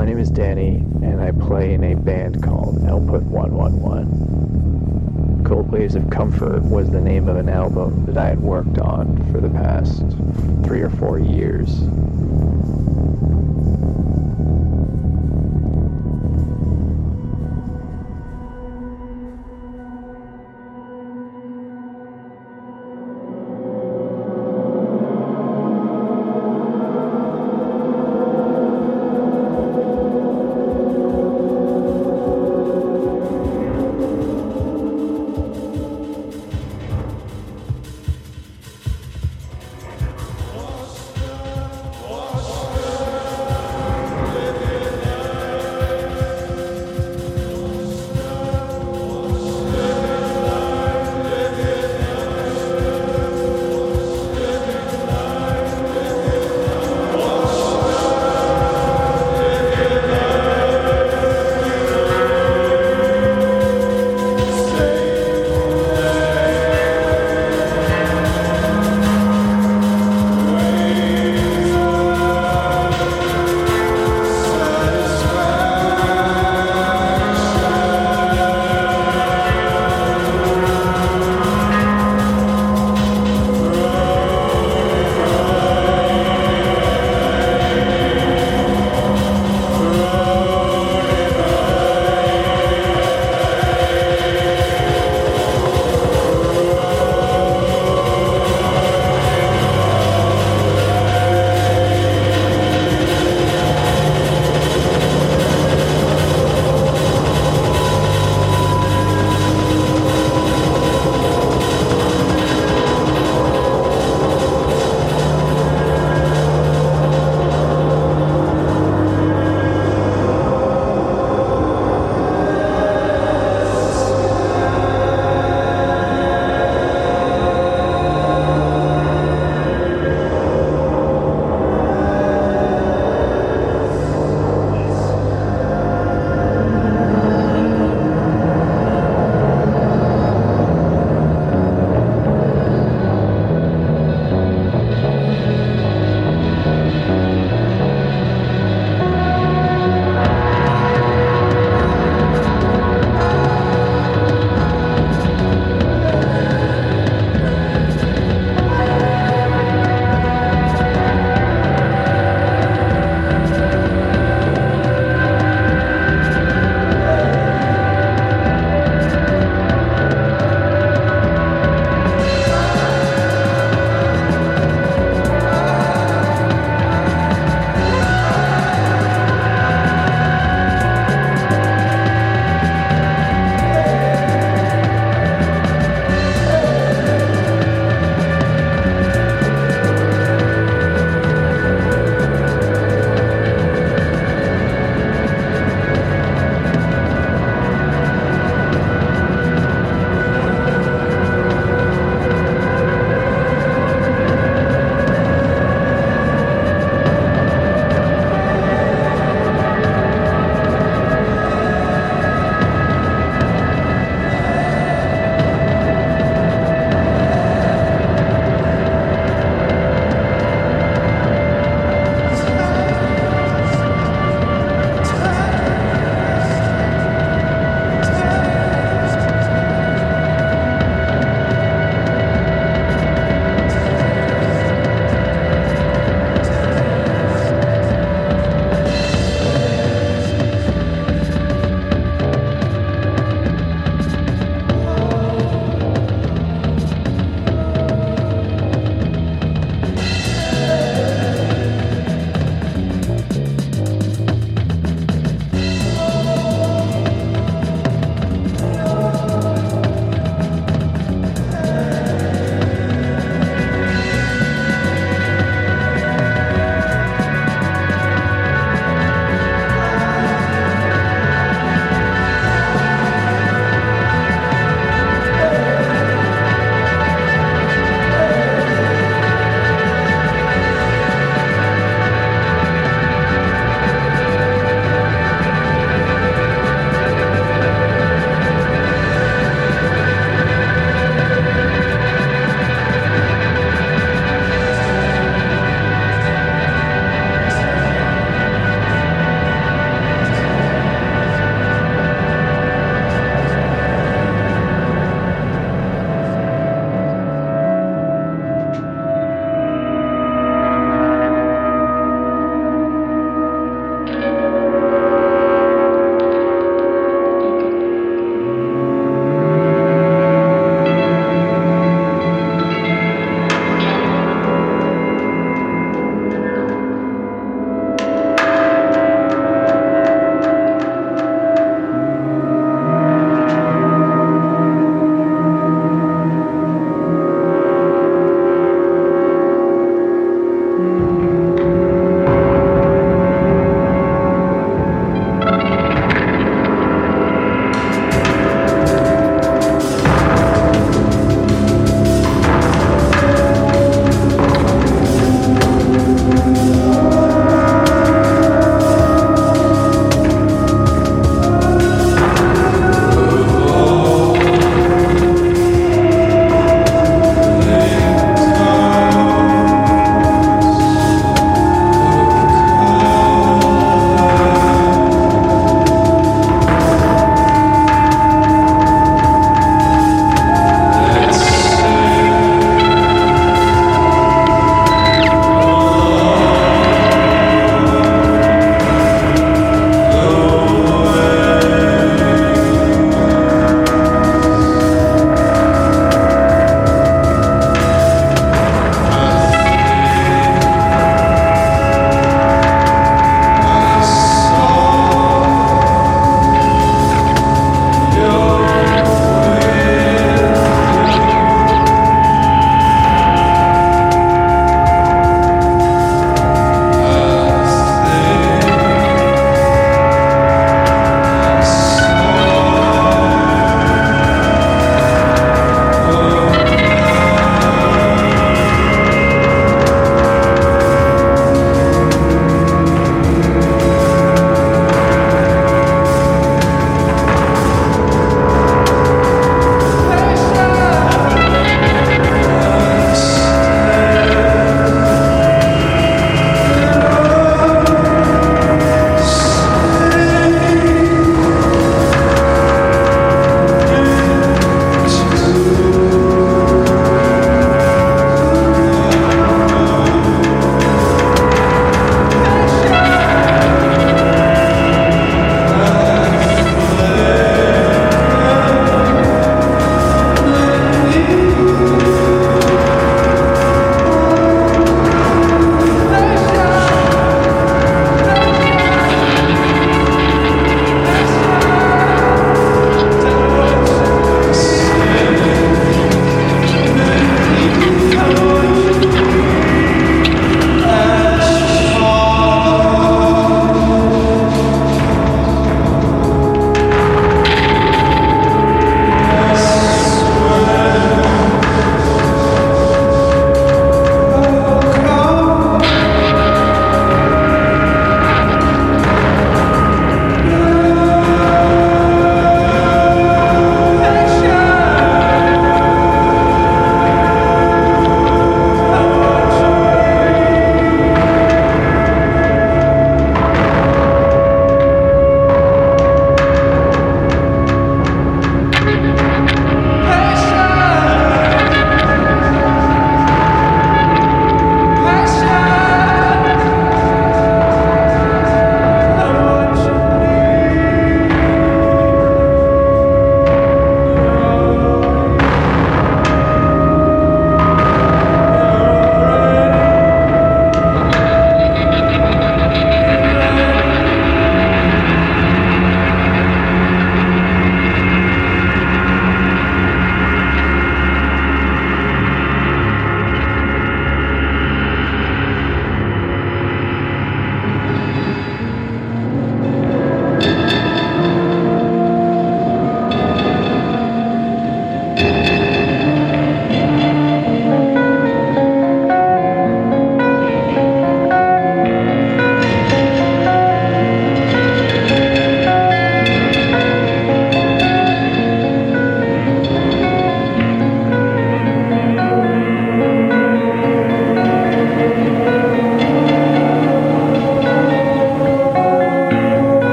My name is Danny, and I play in a band called Output 111. Cold Waves of Comfort was the name of an album that I had worked on for the past three or four years.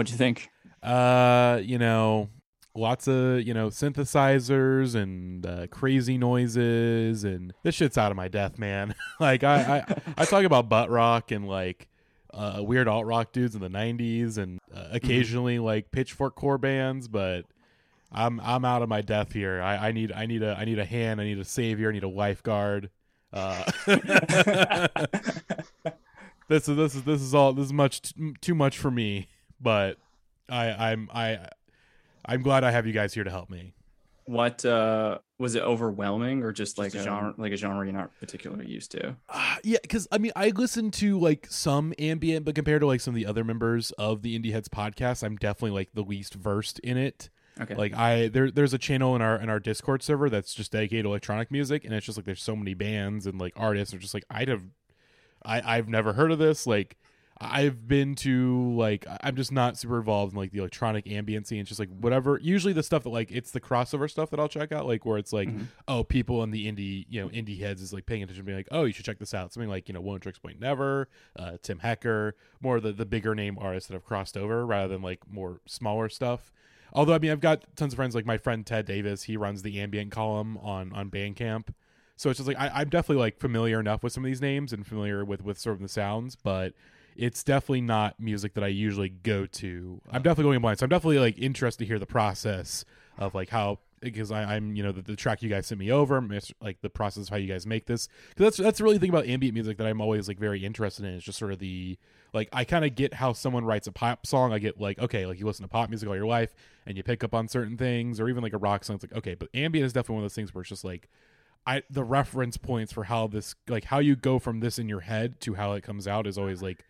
What'd you think? Uh, you know, lots of you know synthesizers and uh, crazy noises, and this shit's out of my depth, man. like I, I I talk about butt rock and like uh, weird alt rock dudes in the '90s, and uh, occasionally like pitchfork core bands, but. I'm I'm out of my depth here. I, I need I need a I need a hand. I need a savior. I need a lifeguard. Uh, this is this is this is all this is much t- too much for me. But I I'm I I'm glad I have you guys here to help me. What uh was it overwhelming or just like a genre like a genre you're not particularly used to? Uh, yeah, because I mean I listen to like some ambient, but compared to like some of the other members of the Indie Heads podcast, I'm definitely like the least versed in it. Okay. Like I there there's a channel in our in our Discord server that's just dedicated to electronic music and it's just like there's so many bands and like artists are just like I'd have I I've never heard of this like I've been to like I'm just not super involved in like the electronic ambient and It's just like whatever. Usually the stuff that like it's the crossover stuff that I'll check out, like where it's like, Mhm. oh, people in the indie, you know, indie heads is like paying attention, to being like, oh, you should check this out. Something like you know, Oneohtrix Point Never, uh, Tim Hecker, more of the the bigger name artists that have crossed over rather than like more smaller stuff. Although I mean, I've got tons of friends like my friend Ted Davis. He runs the ambient column on on Bandcamp. So it's just like I, I'm definitely like familiar enough with some of these names and familiar with with sort of the sounds, but it's definitely not music that I usually go to. I'm definitely going blind, so I'm definitely like interested to hear the process of like how because I, I'm you know the, the track you guys sent me over, like the process of how you guys make this. Because that's that's the really thing about ambient music that I'm always like very interested in. Is just sort of the like I kind of get how someone writes a pop song. I get like okay, like you listen to pop music all your life and you pick up on certain things, or even like a rock song. It's like okay, but ambient is definitely one of those things where it's just like I the reference points for how this like how you go from this in your head to how it comes out is always like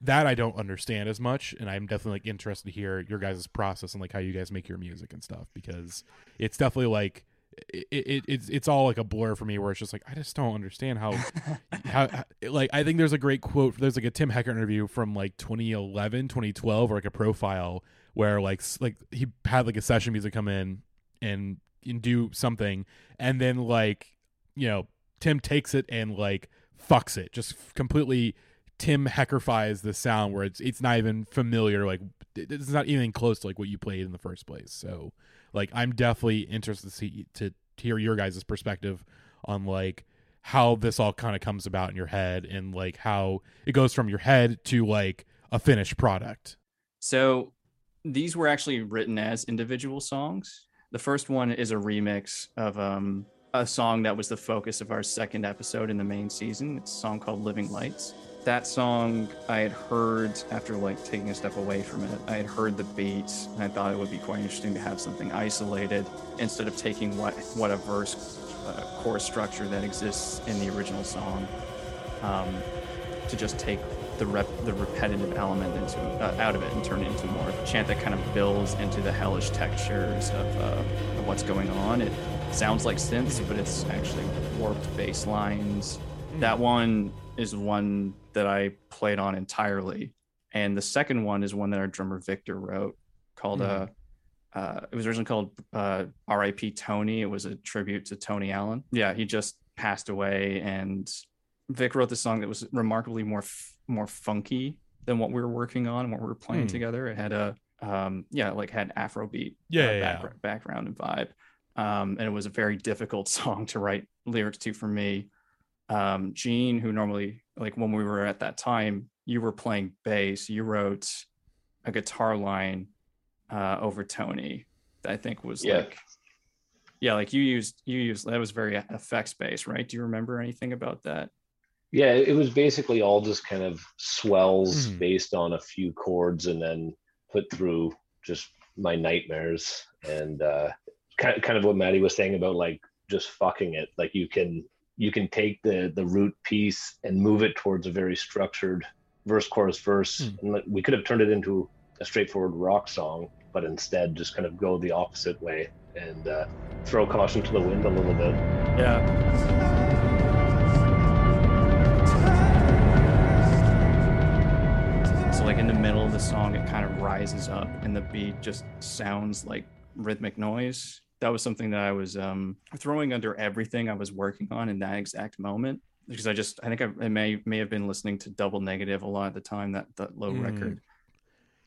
that I don't understand as much, and I'm definitely like interested to hear your guys' process and like how you guys make your music and stuff because it's definitely like it, it it's it's all like a blur for me where it's just like I just don't understand how how, how- like I think there's a great quote there's like a Tim Hecker interview from like 2011 2012 or like a profile where like like he had like a session music come in and and do something and then like you know Tim takes it and like fucks it just completely Tim Heckerfies the sound where it's it's not even familiar like it's not even close to like what you played in the first place so like I'm definitely interested to see to, to hear your guys' perspective on like how this all kind of comes about in your head and like how it goes from your head to like a finished product So these were actually written as individual songs. The first one is a remix of um, a song that was the focus of our second episode in the main season. It's a song called Living Lights. That song I had heard after like taking a step away from it. I had heard the beats and I thought it would be quite interesting to have something isolated instead of taking what what a verse uh, chorus structure that exists in the original song um, to just take the rep the repetitive element into uh, out of it and turn it into more of a chant that kind of builds into the hellish textures of, uh, of what's going on. It sounds like synths, but it's actually warped bass lines. That one is one that I played on entirely, and the second one is one that our drummer Victor wrote called uh, uh, it was originally called uh, R.I.P. Tony. It was a tribute to Tony Allen. Yeah, he just passed away, and Vic wrote this song that was remarkably more f- more funky than what we were working on and what we were playing Hmm. together. It had a um, yeah, like had Afrobeat Yeah, uh, yeah, yeah. background and vibe, um, and it was a very difficult song to write lyrics to for me. Um, Gene, who normally like when we were at that time, you were playing bass. You wrote a guitar line uh, over Tony. That I think was Yeah. like yeah, like you used you used that was very effects based, right? Do you remember anything about that? Yeah, it was basically all just kind of swells Mhm. based on a few chords and then put through just my nightmares and uh kind kind of what Maddie was saying about like just fucking it. Like you can you can take the the root piece and move it towards a very structured verse chorus verse Hmm. and we could have turned it into a straightforward rock song but instead just kind of go the opposite way and uh, throw caution to the wind a little bit Yeah. So like in the middle of the song, it kind of rises up, and the beat just sounds like rhythmic noise. That was something that I was um, throwing under everything I was working on in that exact moment because I just I think I, I may may have been listening to Double Negative a lot at the time that that low Mm. record.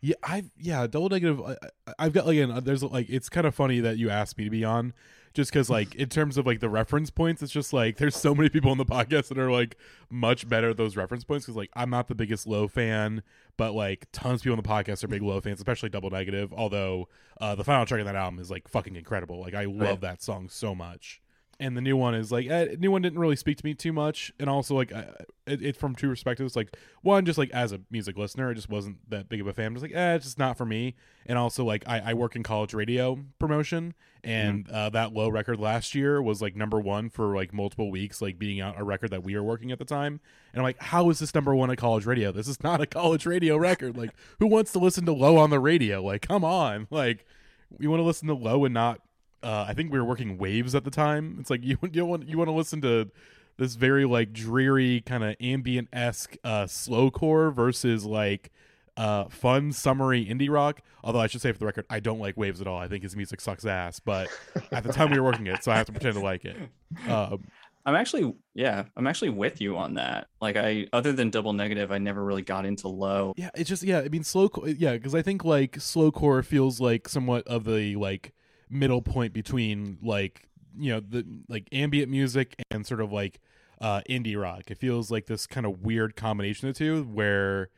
Yeah, I yeah, double negative. I, I've got like an there's like it's kind of funny that you asked me to be on, just because like in terms of like the reference points, it's just like there's so many people on the podcast that are like much better at those reference points because like I'm not the biggest low fan, but like tons of people on the podcast are big low fans, especially double negative. Although uh, the final track of that album is like fucking incredible. Like I love that song so much. And the new one is like eh, new one didn't really speak to me too much, and also like I, it, it from two perspectives. Like one, just like as a music listener, I just wasn't that big of a fan. I'm just like, eh, it's just not for me. And also like I, I work in college radio promotion, and uh, that low record last year was like number one for like multiple weeks, like being out a record that we were working at the time. And I'm like, how is this number one at college radio? This is not a college radio record. Like, who wants to listen to low on the radio? Like, come on, like. You want to listen to low and not uh, I think we were working Wavves at the time. It's like you you want you want to listen to this very like dreary kind of ambient esque uh, slowcore versus like uh, fun summery indie rock. Although I should say for the record, I don't like Wavves at all. I think his music sucks ass. But at the time we were working it, so I have to pretend to like it. Um, I'm actually, yeah, I'm actually with you on that. Like, I, other than double negative, I never really got into low. yeah, it's just yeah. I mean, slow. Yeah, because I think like slowcore feels like somewhat of the like middle point between like you know the like ambient music and sort of like uh indie rock. It feels like this kind of weird combination of the two where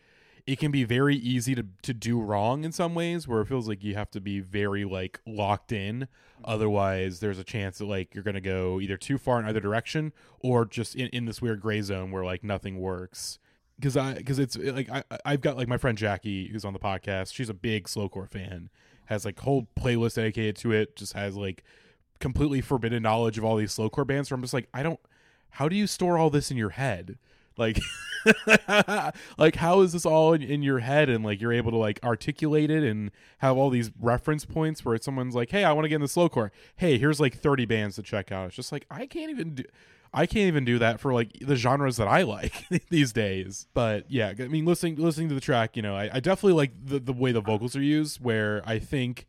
it can be very easy to to do wrong in some ways where it feels like you have to be very like locked in otherwise there's a chance that like you're to go either too far in either direction or just in, in this weird gray zone where like nothing works because I because it's like I I've got like my friend Jackie who's on the podcast. She's a big slowcore fan. Has like whole playlist dedicated to it. Just has like completely forbidden knowledge of all these slowcore bands. Where I'm just like, I don't. How do you store all this in your head? Like, like how is this all in, in your head and like you're able to like articulate it and have all these reference points where someone's like, hey, I want to get in the slowcore. Hey, here's like 30 bands to check out. It's just like I can't even do. I can't even do that for like the genres that I like these days. But yeah, I mean, listening listening to the track, you know, I, I definitely like the the way the vocals are used. Where I think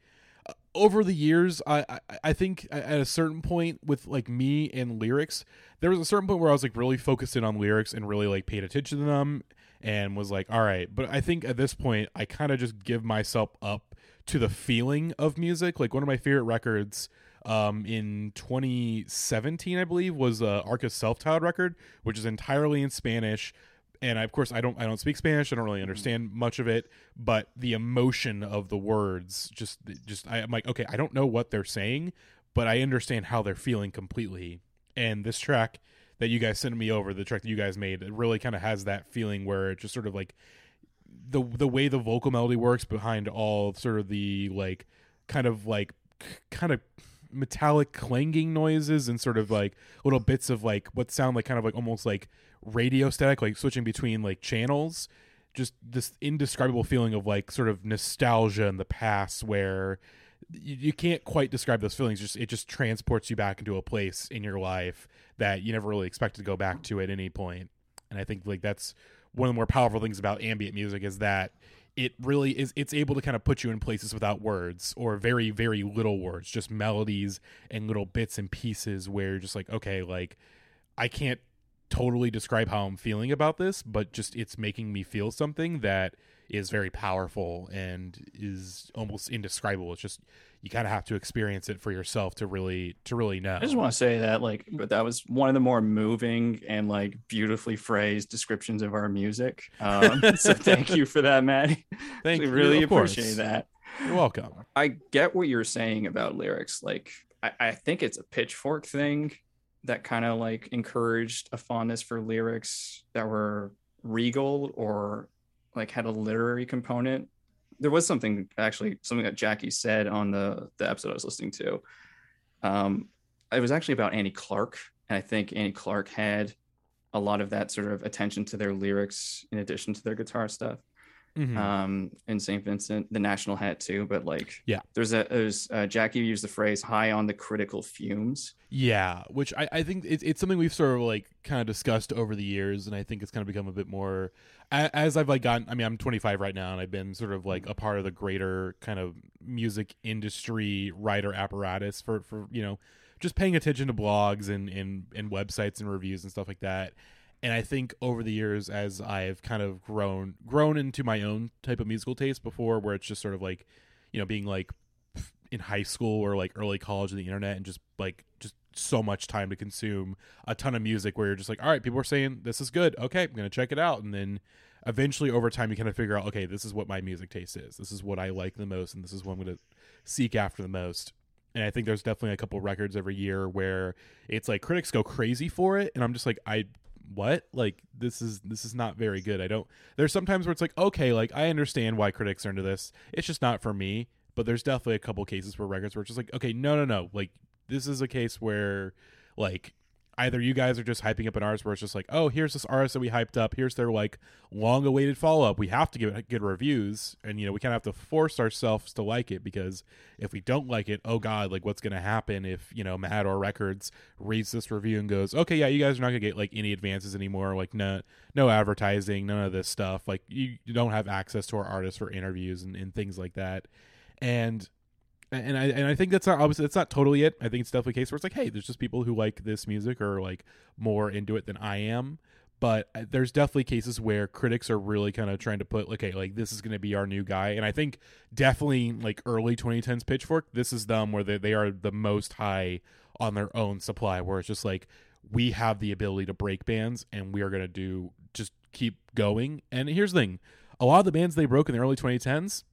uh, over the years, I, I I think at a certain point with like me and lyrics, there was a certain point where I was like really focused in on lyrics and really like paid attention to them and was like, all right. But I think at this point, I kind of just give myself up to the feeling of music. Like one of my favorite records um, in 2017, I believe, was uh, Arca's self-titled record, which is entirely in Spanish. And I, of course, I don't, I don't speak Spanish. I don't really understand much of it, but the emotion of the words, just, just, I, I'm like, okay, I don't know what they're saying, but I understand how they're feeling completely. And this track that you guys sent me over, the track that you guys made, it really kind of has that feeling where it just sort of like the the way the vocal melody works behind all sort of the like kind of like kind of metallic clanging noises and sort of like little bits of like what sound like kind of like almost like radio static like switching between like channels just this indescribable feeling of like sort of nostalgia in the past where you, you can't quite describe those feelings just it just transports you back into a place in your life that you never really expected to go back to at any point. point and i think like that's one of the more powerful things about ambient music is that it really is it's able to kind of put you in places without words or very very little words just melodies and little bits and pieces where just like okay like i can't totally describe how i'm feeling about this but just it's making me feel something that is very powerful and is almost indescribable. It's just you kind of have to experience it for yourself to really to really know I just want to say that, like, but that was one of the more moving and like beautifully phrased descriptions of our music. Um, so thank you for that, Maddie. thank we you really of course. appreciate that. you're welcome I get what you're saying about lyrics. Like, I, I think it's a pitchfork thing that kind of like encouraged a fondness for lyrics that were regal or like had a literary component. There was something actually something that Jackie said on the the episode I was listening to. Um, it was actually about Annie Clark, and I think Annie Clark had a lot of that sort of attention to their lyrics in addition to their guitar stuff Mhm. um in st vincent the national hat too but like Yeah. there's a there's uh, jackie used the phrase high on the critical fumes Yeah, which I, I think it's, it's something we've sort of like kind of discussed over the years, and I think it's kind of become a bit more as I've like gotten. I mean, I'm 25 right now, and I've been sort of like a part of the greater kind of music industry writer apparatus for for you know just paying attention to blogs and and and websites and reviews and stuff like that. And I think over the years, as I've kind of grown grown into my own type of musical taste before, where it's just sort of like, you know, being like in high school or like early college of the internet and just like just so much time to consume a ton of music where you're just like all right people are saying this is good. Okay i'm gonna check it out. And then eventually over time you kind of figure out okay this is what my music taste is. This is what i like the most and this is what i'm gonna seek after the most. And i think there's definitely a couple records every year where it's like critics go crazy for it and i'm just like i what? Like this is this is not very good. I don't there's sometimes where it's like okay like i understand why critics are into this. It's just not for me. But there's definitely a couple cases where records where it's just like okay no no no. Like this is a case where like either you guys are just hyping up an artist where it's just like oh here's this artist that we hyped up. Here's their like long awaited follow-up. We have to give it good reviews. And you know we kind of have to force ourselves to like it because if we don't like it oh god like what's going to happen if you know Matador Records reads this review and goes okay yeah you guys are not going to get like any advances anymore. Like no no advertising none of this stuff. Like you, you don't have access to our artists for interviews and, and things like that. And and I and I think that's not obviously it's not totally it. I think it's definitely a case where it's like, hey, there's just people who like this music or like more into it than I am. But uh, there's definitely cases where critics are really kind of trying to put, okay, like this is going to be our new guy. And I think definitely like early 2010s Pitchfork, this is them where they, they are the most high on their own supply, where it's just like we have the ability to break bands and we are going to do just keep going. And here's the thing a lot of the bands they broke in the early 2010s,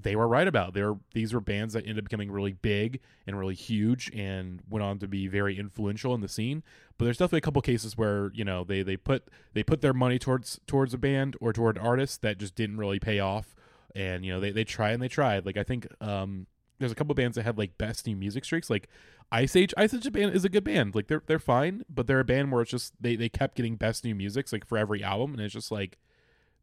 they were right about. There, these were bands that ended up becoming really big and really huge, and went on to be very influential in the scene. But there's definitely a couple cases where you know they they put they put their money towards towards a band or toward artists that just didn't really pay off, and you know they they try and they tried. Like I think um, there's a couple bands that had like best new music streaks, like Iceage. Ice Age band is a good band. Like they're they're fine, but they're a band where it's just they they kept getting best new music like for every album, and it's just like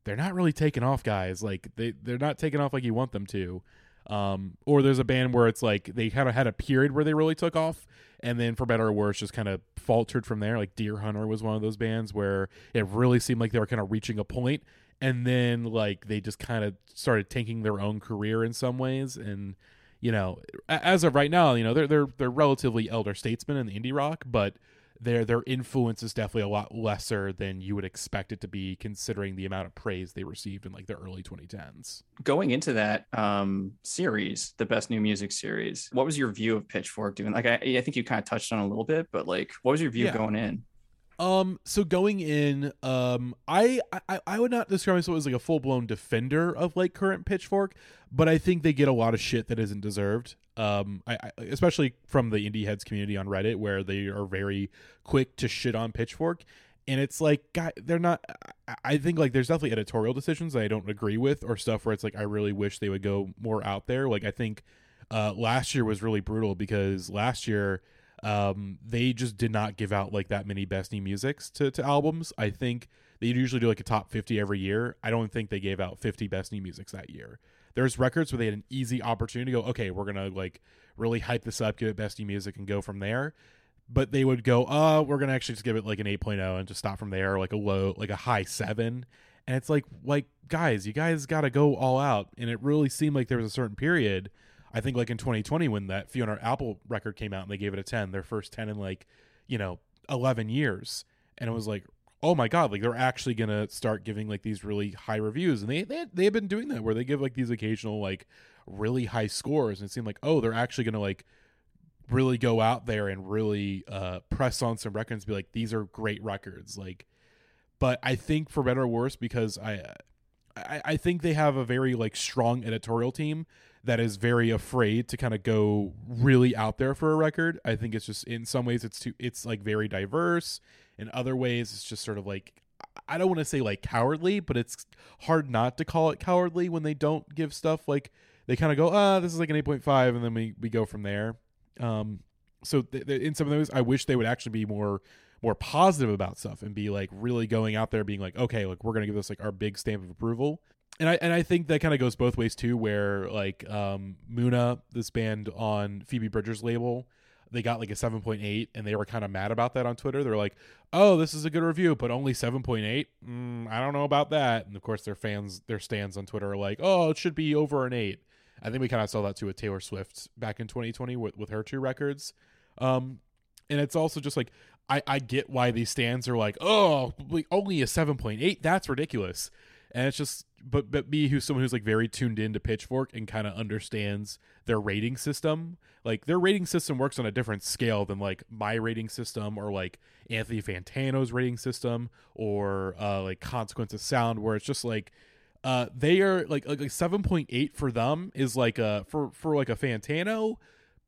they're not really taking off, guys. Like they they're not taking off like you want them to. Um, or there's a band where it's like they kind of had a period where they really took off, and then for better or worse, just kind of faltered from there. Like Deerhunter was one of those bands where it really seemed like they were kind of reaching a point, and then like they just kind of started tanking their own career in some ways. And you know, as of right now, you know they're they're they're relatively elder statesmen in the indie rock, but their their influence is definitely a lot lesser than you would expect it to be considering the amount of praise they received in like the early 2010s going into that um series the best new music series what was your view of pitchfork doing like i, I think you kind of touched on a little bit but like what was your view Yeah. going in Um, so going in, um, I, I I would not describe myself as like a full blown defender of like current Pitchfork, but I think they get a lot of shit that isn't deserved. Um, I, I especially from the indie heads community on Reddit, where they are very quick to shit on Pitchfork, and it's like, guy, they're not. I- I think like there's definitely editorial decisions that I don't agree with, or stuff where it's like I really wish they would go more out there. Like I think, uh, last year was really brutal because last year um, they just did not give out like that many best new musics to, to albums. I think they usually do like a top 50 every year. I don't think they gave out 50 best new musics that year. There's records where they had an easy opportunity to go, okay, we're to like really hype this up, give it best new music and go from there. But they would go, uh, we're to actually just give it like an 8.0 and just stop from there, like a low, like a high seven. And it's like, like guys, you guys got to go all out. And it really seemed like there was a certain period I think like in 2020 when that Fiona Apple record came out and they gave it a 10, their first 10 in like, you know, 11 years. And it was like, oh my god, like they're actually to start giving like these really high reviews and they they they've been doing that where they give like these occasional like really high scores and it seemed like, oh, they're actually to like really go out there and really uh press on some records be like these are great records like but I think for better or worse because I I, I think they have a very like strong editorial team that is very afraid to kind of go really out there for a record. I think it's just in some ways it's too it's like very diverse. In other ways it's just sort of like I don't want to say like cowardly, but it's hard not to call it cowardly when they don't give stuff like they kind of go, ah, this is like an 8.5 and then we we go from there. Um so th- th- in some of those I wish they would actually be more more positive about stuff and be like really going out there being like okay like we're gonna give this like our big stamp of approval and i and i think that kind of goes both ways too where like um muna this band on phoebe bridgers label they got like a 7.8 and they were kind of mad about that on twitter. They're like oh this is a good review but only 7.8 mm, i don't know about that. And of course their fans their stands on twitter are like oh it should be over an 8 i think we kind of saw that too with taylor swift back in 2020 with, with her two records. Um and it's also just like I, I get why these stands are like, oh, only a seven point eight. That's ridiculous. And it's just, but but me, who's someone who's like very tuned into Pitchfork and kind of understands their rating system. Like their rating system works on a different scale than like my rating system or like Anthony Fantano's rating system or uh, like Consequence of Sound, where it's just like uh, they are like like, like seven point eight for them is like a for for like a Fantano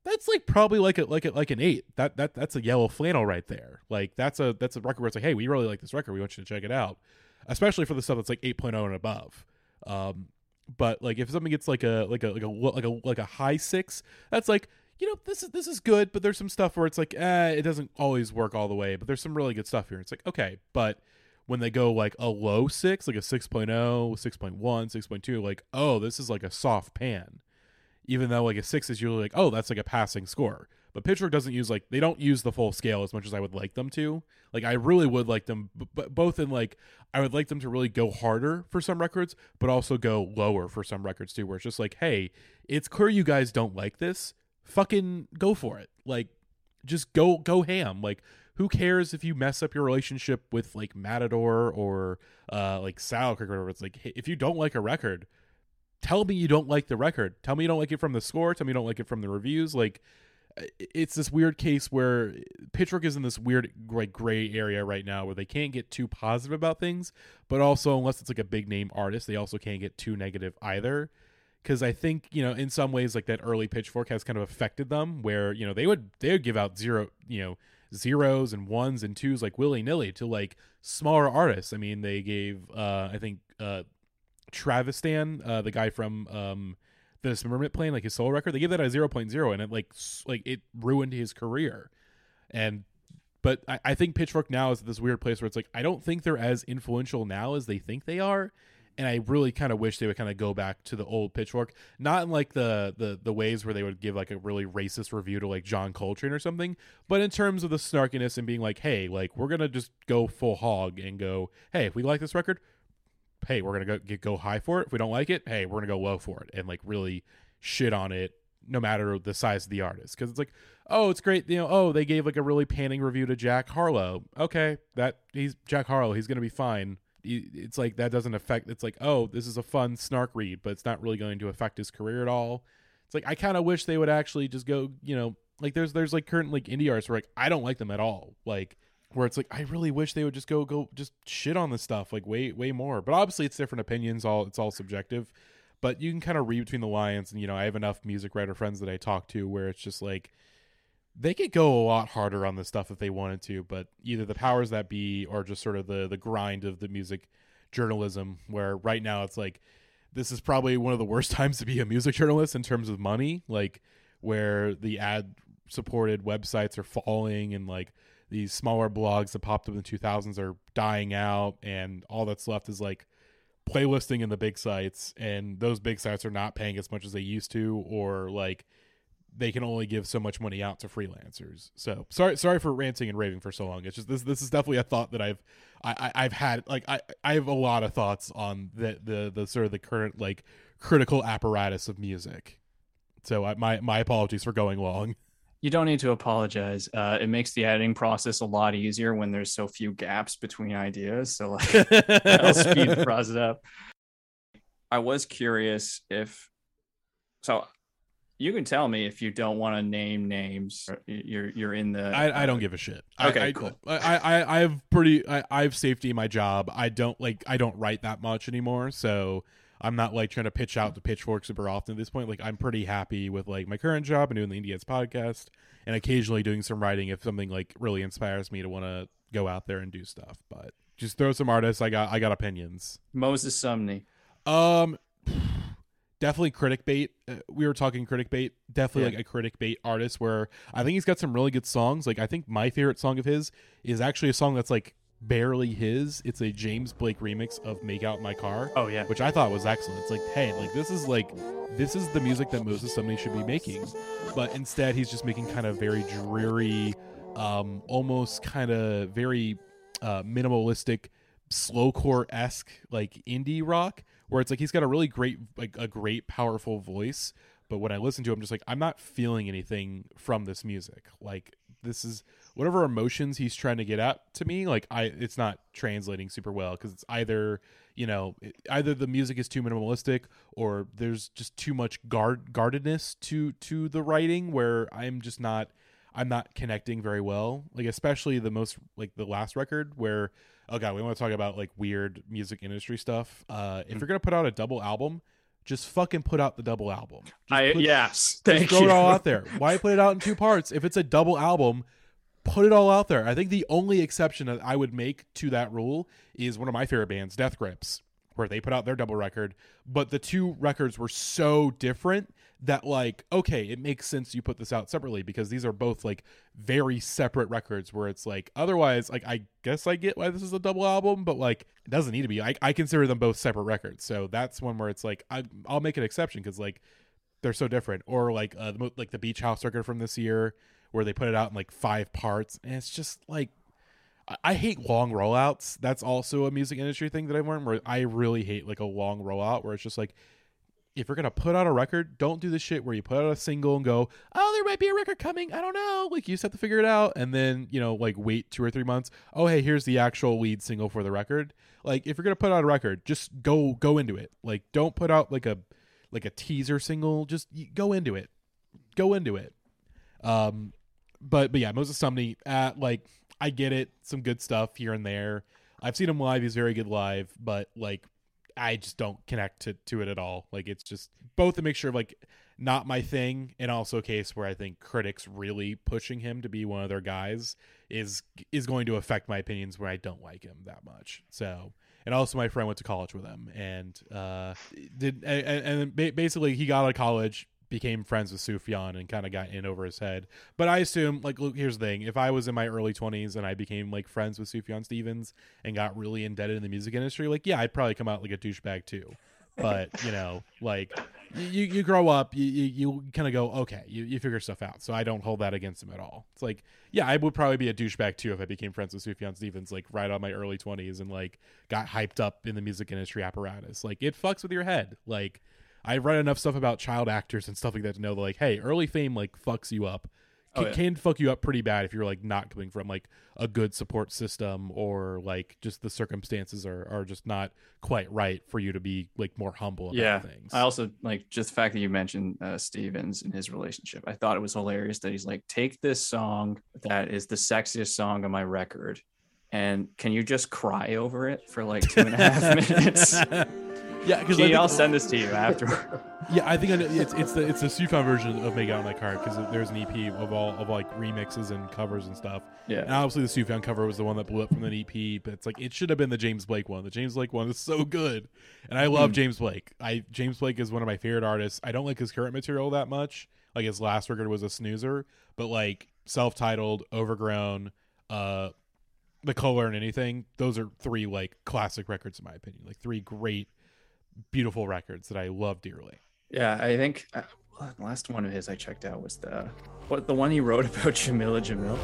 that's like probably like a like a, like an eight. That that that's a yellow flannel right there. Like that's a that's a record where it's like, hey, we really like this record. We want you to check it out, especially for the stuff that's like 8.0 and above. Um, but like if something gets like a like a like a like a like a high six, that's like you know this is this is good, but there's some stuff where it's like, eh, it doesn't always work all the way. But there's some really good stuff here. It's like okay, but when they go like a low six, like a 6.0, 6.1, 6.2, like oh, this is like a soft pan even though like a six is usually like oh that's like a passing score but pitchfork doesn't use like they don't use the full scale as much as i would like them to like i really would like them but both in like i would like them to really go harder for some records but also go lower for some records too where it's just like hey it's clear you guys don't like this fucking go for it like just go go ham like who cares if you mess up your relationship with like matador or uh like Sal or whatever it's like if you don't like a record tell me you don't like the record. Tell me you don't like it from the score. Tell me you don't like it from the reviews. Like, it's this weird case where Pitchfork is in this weird like gray area right now where they can't get too positive about things, but also unless it's like a big name artist, they also can't get too negative either. Because I think you know in some ways like that early Pitchfork has kind of affected them where you know they would they would give out zero you know zeros and ones and twos like willy nilly to like smaller artists. I mean they gave uh I think uh Travistan, uh, the guy from um, the Dismemberment Plan, like his solo record, they gave that a 0.0 and it like like it ruined his career. And but I, I think Pitchfork now is this weird place where it's like I don't think they're as influential now as they think they are. And I really kind of wish they would kind of go back to the old Pitchfork, not in like the, the the ways where they would give like a really racist review to like John Coltrane or something, but in terms of the snarkiness and being like, hey, like we're gonna just go full hog and go, hey, if we like this record, hey, we're gonna go get, go high for it. If we don't like it, hey, we're gonna go low for it, and like really shit on it, no matter the size of the artist, because it's like, oh, it's great, you know, oh, they gave like a really panning review to Jack Harlow. Okay, that he's Jack Harlow, he's gonna be fine. It's like that doesn't affect. It's like, oh, this is a fun snark read, but it's not really going to affect his career at all. It's like I kind of wish they would actually just go, you know, like there's there's like current like indie artists where like I don't like them at all. Like where it's like I really wish they would just go go just shit on this stuff like way way more. But obviously it's different opinions, all it's all subjective. But you can kind of read between the lines and you know, I have enough music writer friends that I talk to where it's just like they could go a lot harder on this stuff if they wanted to, but either the powers that be or just sort of the the grind of the music journalism where right now it's like this is probably one of the worst times to be a music journalist in terms of money, like where the ad supported websites are falling and like these smaller blogs that popped up in the 2000s are dying out and all that's left is like playlisting in the big sites and those big sites are not paying as much as they used to or like they can only give so much money out to freelancers. So sorry, sorry for ranting and raving for so long. It's just this. This is definitely a thought that I've, I, I have had. Like I, I have a lot of thoughts on the the the sort of the current like critical apparatus of music. So I, my my apologies for going long. You don't need to apologize. Uh, it makes the editing process a lot easier when there's so few gaps between ideas. So like, that'll speed the process up. I was curious if, so you can tell me if you don't want to name names. You're you're in the. I, I don't give a shit. Okay, I, cool. I, I I have pretty. I, I have safety in my job. I don't like. I don't write that much anymore. So I'm not like trying to pitch out to Pitchfork super often at this point. Like I'm pretty happy with like my current job and doing the Indians podcast and occasionally doing some writing if something like really inspires me to want to go out there and do stuff. But just throw some artists. I got I got opinions. Moses Sumney. Um definitely critic bait. Uh, we were talking critic bait. Definitely yeah. like a critic bait artist where I think he's got some really good songs. Like I think my favorite song of his is actually a song that's like barely his. It's a James Blake remix of "Make Out My Car." Oh yeah, which I thought was excellent. It's like, hey, like this is like this is the music that Moses Sumney should be making, but instead he's just making kind of very dreary, um, almost kind of very uh, minimalistic, slowcore esque like indie rock, where it's like he's got a really great like a great powerful voice, but when I listen to him, I'm just like I'm not feeling anything from this music. Like this is whatever emotions he's trying to get at to me like i it's not translating super well because it's either you know either the music is too minimalistic or there's just too much guard guardedness to to the writing where i'm just not i'm not connecting very well like especially the most like the last record where oh god we want to talk about like weird music industry stuff uh if you're gonna put out a double album just fucking put out the double album Just I put- yes, thank just throw you. it all out there. Why put it out in two parts? If it's a double album, put it all out there. I think the only exception that I would make to that rule is one of my favorite bands, Death Grips, where they put out their double record, but the two records were so different that like okay, it makes sense you put this out separately because these are both like very separate records where it's like otherwise like I guess I get why this is a double album, but like it doesn't need to be. I, I consider them both separate records. So that's one where it's like I I'll make an exception cuz like they're so different or like uh the, like the beach house record from this year where they put it out in like five parts and it's just like I, hate long rollouts. That's also a music industry thing that i've learned where i really hate like a long rollout where it's just like if you're gonna put out a record don't do the shit where you put out a single and go oh there might be a record coming. I don't know. Like you just have to figure it out and then you know like wait two or three months. Oh hey here's the actual lead single for the record. Like if you're gonna put out a record just go go into it. Like don't put out like a like a teaser single. Just go into it. Go into it. Um but but yeah moses sumney uh like i get it some good stuff here and there. I've seen him live he's very good live but like i just don't connect to to it at all. Like it's just both a mixture of like not my thing and also a case where i think critics really pushing him to be one of their guys is is going to affect my opinions where i don't like him that much. So and also my friend went to college with him and uh did and, and basically he got out of college became friends with Sufjan and kind of got in over his head. But I assume, like, look, here's the thing: if I was in my early 20s and I became like friends with Sufjan Stevens and got really indebted in the music industry, like, yeah, I'd probably come out like a douchebag too. But you know, like, you you grow up, you you, you kind of go, okay, you, you figure stuff out. So I don't hold that against him at all. It's like, yeah, I would probably be a douchebag too if I became friends with Sufjan Stevens, like right on my early 20s and like got hyped up in the music industry apparatus. Like, it fucks with your head. Like, I've read enough stuff about child actors and stuff like that to know that like, hey, early fame like fucks you up. Oh, Can, yeah. can fuck you up pretty bad if you're like not coming from like a good support system or like just the circumstances are, are just not quite right for you to be like more humble about yeah things. i also like just the fact that you mentioned uh, stevens and his relationship i thought it was hilarious that he's like take this song that is the sexiest song on my record and can you just cry over it for like two and a half minutes yeah, because i'll send this to you after Yeah, I think I know, it's it's the it's the Sufjan version of Make Out in My Car because there's an EP of all of like remixes and covers and stuff. Yeah, And obviously the Sufjan cover was the one that blew up from the EP, but it's like it should have been the James Blake one. The James Blake one is so good, and I love Mhm. James Blake. I James Blake is one of my favorite artists. I don't like his current material that much. Like his last record was a snoozer, but like self-titled, overgrown, uh, The Colour in Anything. Those are three like classic records in my opinion. Like three great, beautiful records that I love dearly. yeah i think uh, the last one of his i checked out was the what the one he wrote about Jameela Jamil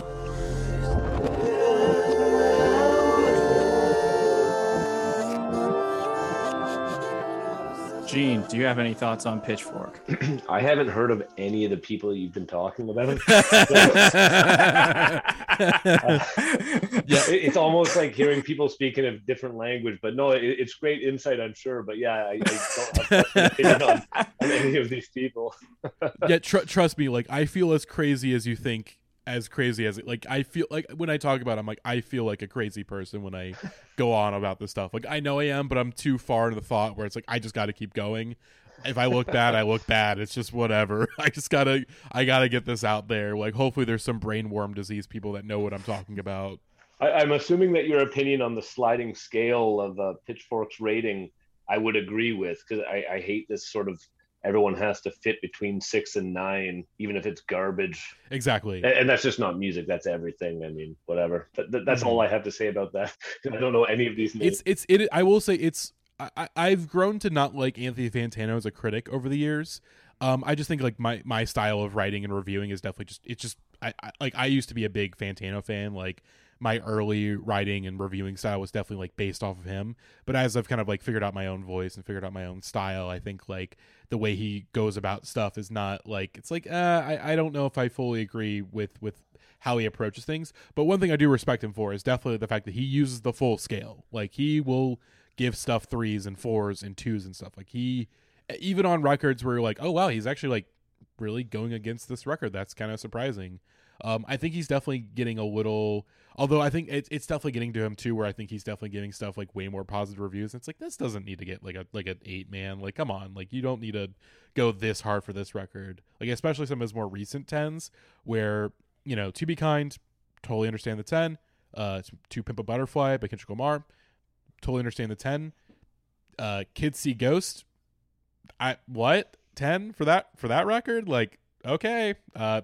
Gene, do you have any thoughts on Pitchfork? I haven't heard of any of the people you've been talking about. Yeah. It- it's almost like hearing people speaking a different language. But no, it, it's great insight, I'm sure. But yeah, I, I don't have an opinion on, on any of these people. yeah, tr- trust me. Like I feel as crazy as you think. As crazy as it, like I feel like when I talk about, it, I'm like I feel like a crazy person when I go on about this stuff. Like I know I am, but I'm too far into the thought where it's like I just got to keep going. If I look bad, I look bad. It's just whatever. I just gotta, I gotta get this out there. Like hopefully there's some brain worm disease people that know what I'm talking about. I, I'm assuming that your opinion on the sliding scale of uh, Pitchfork's rating, I would agree with because I, I hate this sort of everyone has to fit between six and nine, even if it's garbage. Exactly. And, and that's just not music. That's everything. I mean, whatever. Th- th- that's Mhm. all I have to say about that. I don't know any of these names. it's it's it i will say it's I, I- i've grown to not like anthony fantano as a critic over the years um i just think like my my style of writing and reviewing is definitely just it's just I, I like i used to be a big fantano fan like my early writing and reviewing style was definitely like based off of him but as i've kind of like figured out my own voice and figured out my own style i think like the way he goes about stuff is not like it's like uh, I, I don't know if i fully agree with with how he approaches things. But one thing I do respect him for is definitely the fact that he uses the full scale. Like he will give stuff threes and fours and twos and stuff. Like he even on records where you're like, oh wow, he's actually like really going against this record. That's kind of surprising. Um, I think he's definitely getting a little. Although I think it's it's definitely getting to him too, where I think he's definitely getting stuff like way more positive reviews. It's like this doesn't need to get like a like an eight man. Like come on, like you don't need to go this hard for this record. Like especially some of his more recent tens, where you know to be kind, totally understand the ten. Uh, to Pimp a Butterfly by Kendrick Lamar, totally understand the ten. Uh, Kids See Ghost, I what ten for that for that record? Like okay, uh,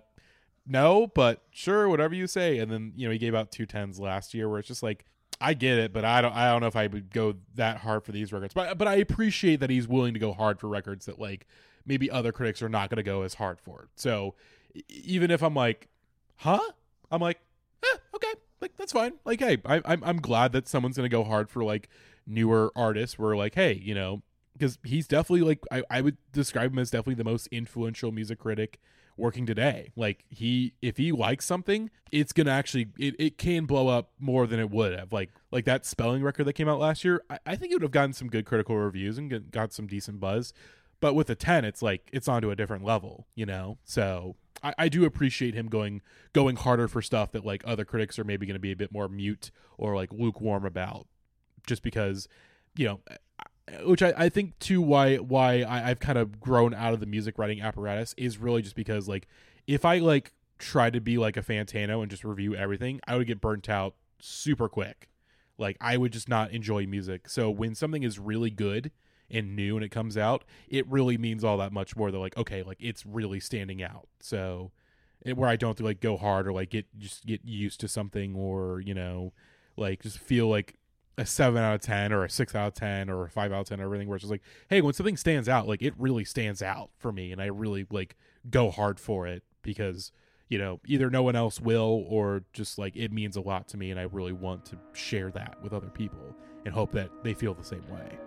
no, but sure, whatever you say. And then you know he gave out two tens last year, where it's just like I get it, but I don't I don't know if I would go that hard for these records. But but I appreciate that he's willing to go hard for records that like maybe other critics are not going to go as hard for. So even if I'm like, huh? I'm like, eh, okay, like that's fine. Like, hey, I, I'm I'm glad that someone's going to go hard for like newer artists. Where like, hey, you know, because he's definitely like I, I would describe him as definitely the most influential music critic working today. Like he if he likes something, it's gonna actually it, it can blow up more than it would have. Like like that Spellling record that came out last year, I, I think it would have gotten some good critical reviews and get, got some decent buzz. But with a ten, it's like it's onto a different level, you know. So I, I do appreciate him going going harder for stuff that like other critics are maybe going to be a bit more mute or like lukewarm about, just because you know which I, I think too why why I, I've kind of grown out of the music writing apparatus is really just because like if I like try to be like a Fantano and just review everything, I would get burnt out super quick. Like I would just not enjoy music. So when something is really good and new and it comes out, it really means all that much more. They're like okay, like it's really standing out. So where I don't have to like go hard or like get just get used to something or you know like just feel like a seven out of ten or a six out of ten or a five out of ten or everything where it's just like hey when something stands out like it really stands out for me and i really like go hard for it because you know either no one else will or just like it means a lot to me and i really want to share that with other people and hope that they feel the same way.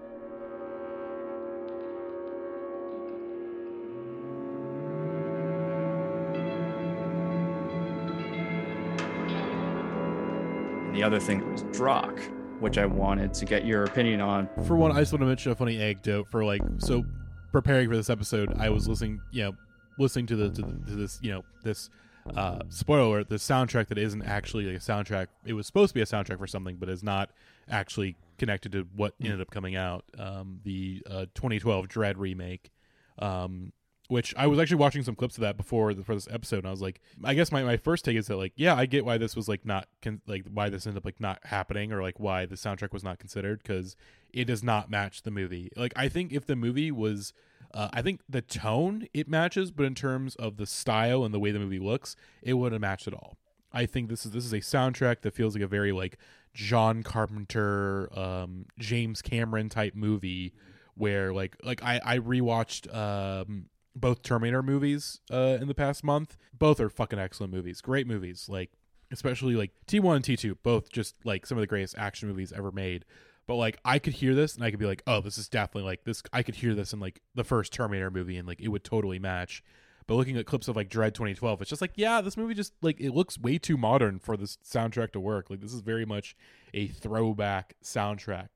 And the other thing was Drokk which I wanted to get your opinion on. For one, I just want to mention a funny anecdote for like so preparing for this episode, I was listening, you know, listening to the to, the, to this, you know, this uh spoiler alert, the soundtrack that isn't actually a soundtrack. It was supposed to be a soundtrack for something, but is not actually connected to what ended up coming out. Um, the uh, 2012 Dredd remake. Um, which I was actually watching some clips of that before the, for this episode, and I was like, I guess my, my first take is that like, yeah, I get why this was like not con- like why this ended up like not happening or like why the soundtrack was not considered because it does not match the movie. Like, I think if the movie was, uh, I think the tone it matches, but in terms of the style and the way the movie looks, it wouldn't match at all. I think this is this is a soundtrack that feels like a very like John Carpenter, um, James Cameron type movie where like like I I rewatched um both Terminator movies uh, in the past month. Both are fucking excellent movies. Great movies. Like especially like T1 and T2, both just like some of the greatest action movies ever made. But like I could hear this and I could be like, "Oh, this is definitely like this I could hear this in like the first Terminator movie and like it would totally match." But looking at clips of like Dredd 2012, it's just like, yeah, this movie just like it looks way too modern for this soundtrack to work. Like this is very much a throwback soundtrack,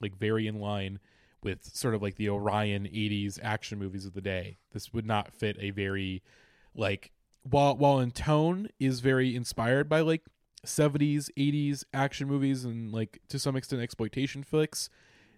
like very in line with sort of like the Orion 80s action movies of the day. This would not fit a very like while while in tone is very inspired by like 70s, 80s action movies and like to some extent exploitation flicks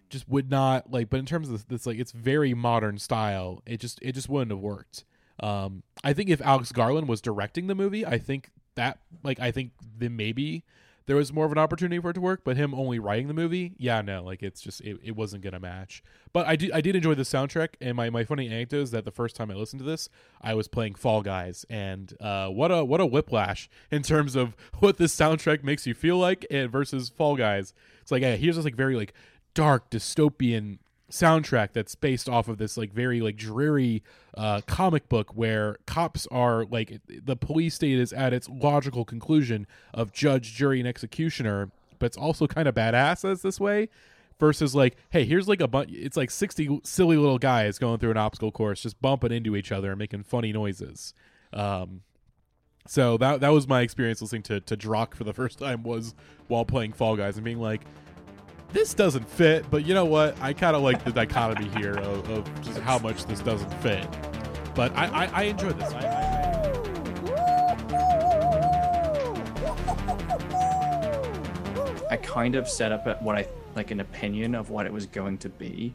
just would not like but in terms of this like it's very modern style it just it just wouldn't have worked um i think if alex garland was directing the movie i think that like i think then maybe there was more of an opportunity for it to work, but him only writing the movie, yeah, no, like it's just it, it wasn't gonna match. But I did I did enjoy the soundtrack, and my, my funny anecdote is that the first time I listened to this, I was playing Fall Guys, and uh, what a what a whiplash in terms of what this soundtrack makes you feel like, and versus Fall Guys. It's like yeah, here's this like very like dark dystopian soundtrack that's based off of this like very like dreary uh, comic book where cops are like the police state is at its logical conclusion of judge, jury, and executioner, but it's also kind of badass as this way. Versus like, hey, here's like a bunch. It's like sixty silly little guys going through an obstacle course, just bumping into each other and making funny noises. Um, So that that was my experience listening to to Drokk for the first time was while playing Fall Guys and being like, this doesn't fit, but you know what? I kind of like the dichotomy here of, of just how much this doesn't fit. But I I, I enjoyed this. I, I, I kind of set up a, what I like an opinion of what it was going to be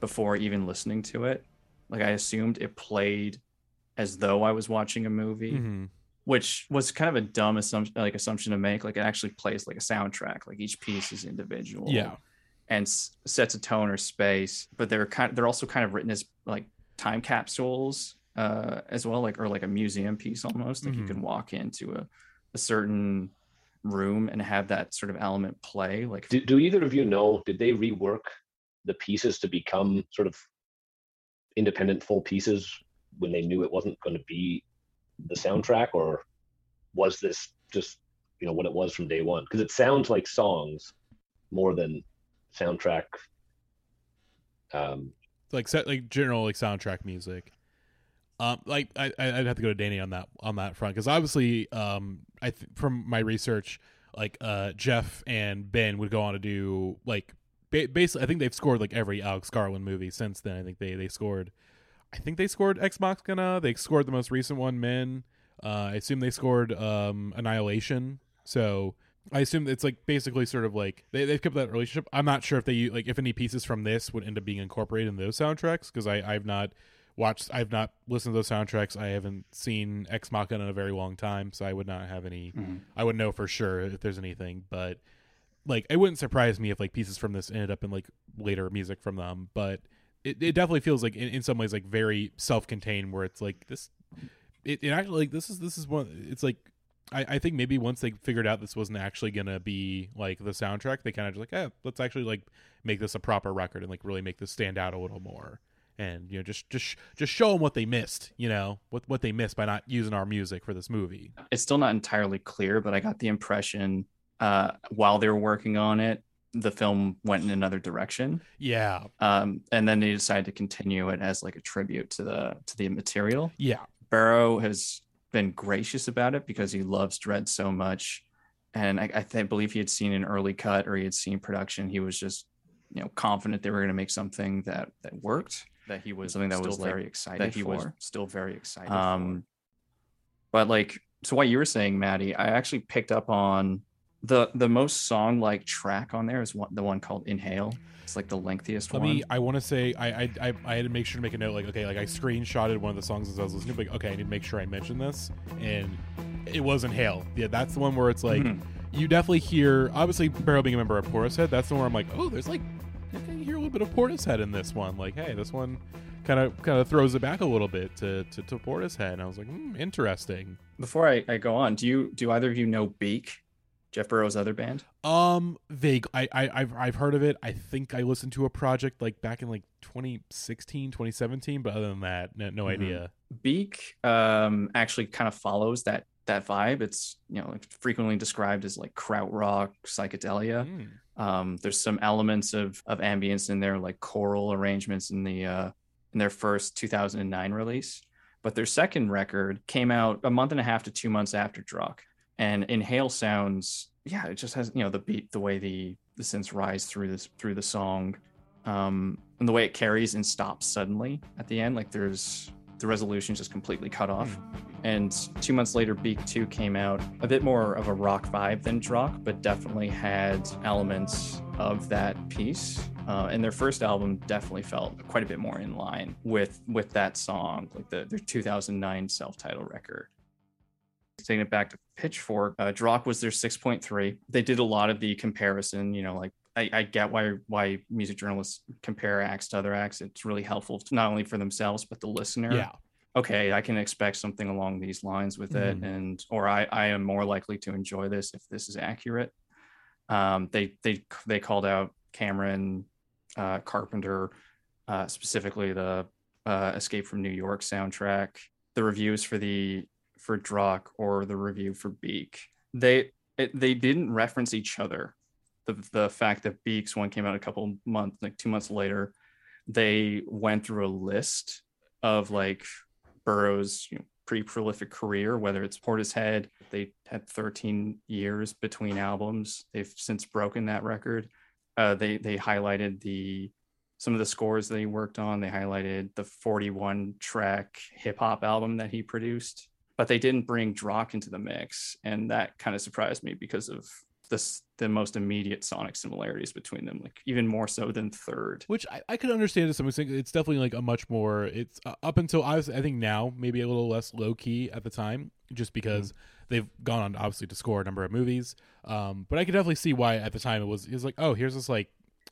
before even listening to it. Like I assumed it played as though I was watching a movie, Mhm. Which was kind of a dumb assumption, like assumption to make. Like it actually plays like a soundtrack. Like each piece is individual. Yeah. and s- sets a tone or space. But they're kind. of, They're also kind of written as like time capsules uh, as well, like or like a museum piece almost. Like you Mhm. can walk into a, a certain room and have that sort of element play. Like Do, do either of you know? Did they rework the pieces to become sort of independent full pieces when they knew it wasn't going to be the soundtrack, or was this just you know what it was from day one? Because it sounds like songs more than soundtrack. Um, like set like general like soundtrack music. Um, like I I'd have to go to Danny on that on that front because obviously um I th- from my research like uh Geoff and Ben would go on to do like ba- basically I think they've scored like every Alex Garland movie since then. I think they they scored. I think they scored Ex Machina. They scored the most recent one, Men. Uh, I assume they scored um, Annihilation. So I assume it's like basically sort of like they they've kept that relationship. I'm not sure if they like if any pieces from this would end up being incorporated in those soundtracks because I I've not watched I've not listened to those soundtracks. I haven't seen Ex Machina in a very long time, so I would not have any. Mhm. I would know for sure if there's anything, but like it wouldn't surprise me if like pieces from this ended up in like later music from them. But it, it definitely feels like in, in some ways like very self-contained, where it's like this. It, it actually like this is this is one. It's like I, I think maybe once they figured out this wasn't actually gonna be like the soundtrack, they kind of just like, eh, let's actually like make this a proper record and like really make this stand out a little more, and you know just just just show them what they missed, you know what what they missed by not using our music for this movie. it's still not entirely clear, but I got the impression uh, while they were working on it, the film went in another direction, Yeah, um, and then they decided to continue it as like a tribute to the to the material. yeah, Barrow has been gracious about it because he loves Dredd so much, and I, I think believe he had seen an early cut or he had seen production. He was just you know confident they were going to make something that that worked. That he was something that was very excited. That he for. was still very excited. Um, but like so, what you were saying, Maddie, I actually picked up on the the most song like track on there is one the one called Inhale. It's like the lengthiest Let one. me. I want to say I, I I I had to make sure to make a note. Like okay, like I screenshotted one of the songs as I was listening. But like, okay, I need to make sure I mention this, and it wasn't Hail. Yeah, that's the one where it's like Mhm. you definitely hear. Obviously, Barrow being a member of Portishead, that's the one where I'm like, oh, there's like I can hear a little bit of Portishead in this one. Like, hey, this one kind of kind of throws it back a little bit to to, to Portishead. And I was like, hmm, interesting. Before I, I go on, do you do either of you know Beak, Geoff Barrow's other band? Um, vague. I, I I've I've heard of it. I think I listened to a project like back in like 2016, 2017. But other than that, no, no Mhm. idea. Beak um, actually kind of follows that that vibe. It's you know frequently described as like krautrock psychedelia. Hmm. Um, there's some elements of of ambience in there, like choral arrangements in the uh, in their first 2009 release. But their second record came out a month and a half to two months after Drokk. And Inhale sounds, yeah, it just has you know the beat, the way the the synths rise through this through the song, um, and the way it carries and stops suddenly at the end. Like there's the resolution is just completely cut off. And two months later, Beak 2 came out, a bit more of a rock vibe than Drokk, but definitely had elements of that piece. Uh, and their first album definitely felt quite a bit more in line with with that song, like the their 2009 self-titled record. Taking it back to Pitchfork, uh, Drokk was their 6.3. They did a lot of the comparison, you know, like I, I get why why music journalists compare acts to other acts. It's really helpful not only for themselves but the listener Yeah. okay i can expect something along these lines with it Mhm. and or i i am more likely to enjoy this if this is accurate um they they they called out cameron uh carpenter uh specifically the uh escape from new york soundtrack the reviews for the for Drokk or the review for beak they it, they didn't reference each other the the fact that beak's one came out a couple months like two months later they went through a list of like Barrow's you know, pretty prolific career, whether it's Portishead, they had 13 years between albums. They've since broken that record. Uh, they they highlighted the some of the scores that he worked on. They highlighted the 41 track hip hop album that he produced, but they didn't bring Drokk into the mix, and that kind of surprised me because of this the most immediate sonic similarities between them, like even more so than third. Which I, I could understand to some extent. It's definitely like a much more. It's uh, up until I was, I think now maybe a little less low key at the time, just because mm-hmm. they've gone on obviously to score a number of movies. Um, but I could definitely see why at the time it was it was like oh here's this like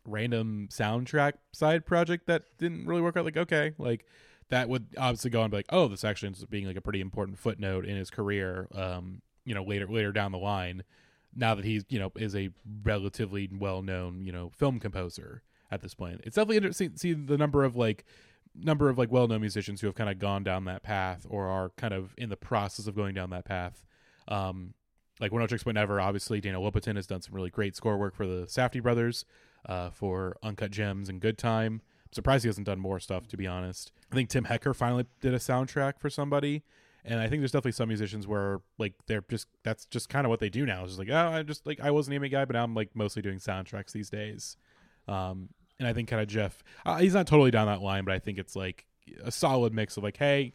random soundtrack side project that didn't really work out. Like okay, like that would obviously go on be like oh this actually ends up being like a pretty important footnote in his career. Um, you know later later down the line now that he's you know is a relatively well known you know film composer at this point. It's definitely interesting to see the number of like number of like well known musicians who have kind of gone down that path or are kind of in the process of going down that path. Um, like Oneohtrix Point Never, obviously Dana Lopatin has done some really great score work for the Safdie brothers, uh, for Uncut Gems and Good Time. Surprised he hasn't done more stuff to be honest. I think Tim Hecker finally did a soundtrack for somebody and I think there's definitely some musicians where like they're just that's just kind of what they do now. It's just like oh, I just like I was an anime guy, but now I'm like mostly doing soundtracks these days. Um, and I think kind of Geoff, uh, he's not totally down that line, but I think it's like a solid mix of like, hey,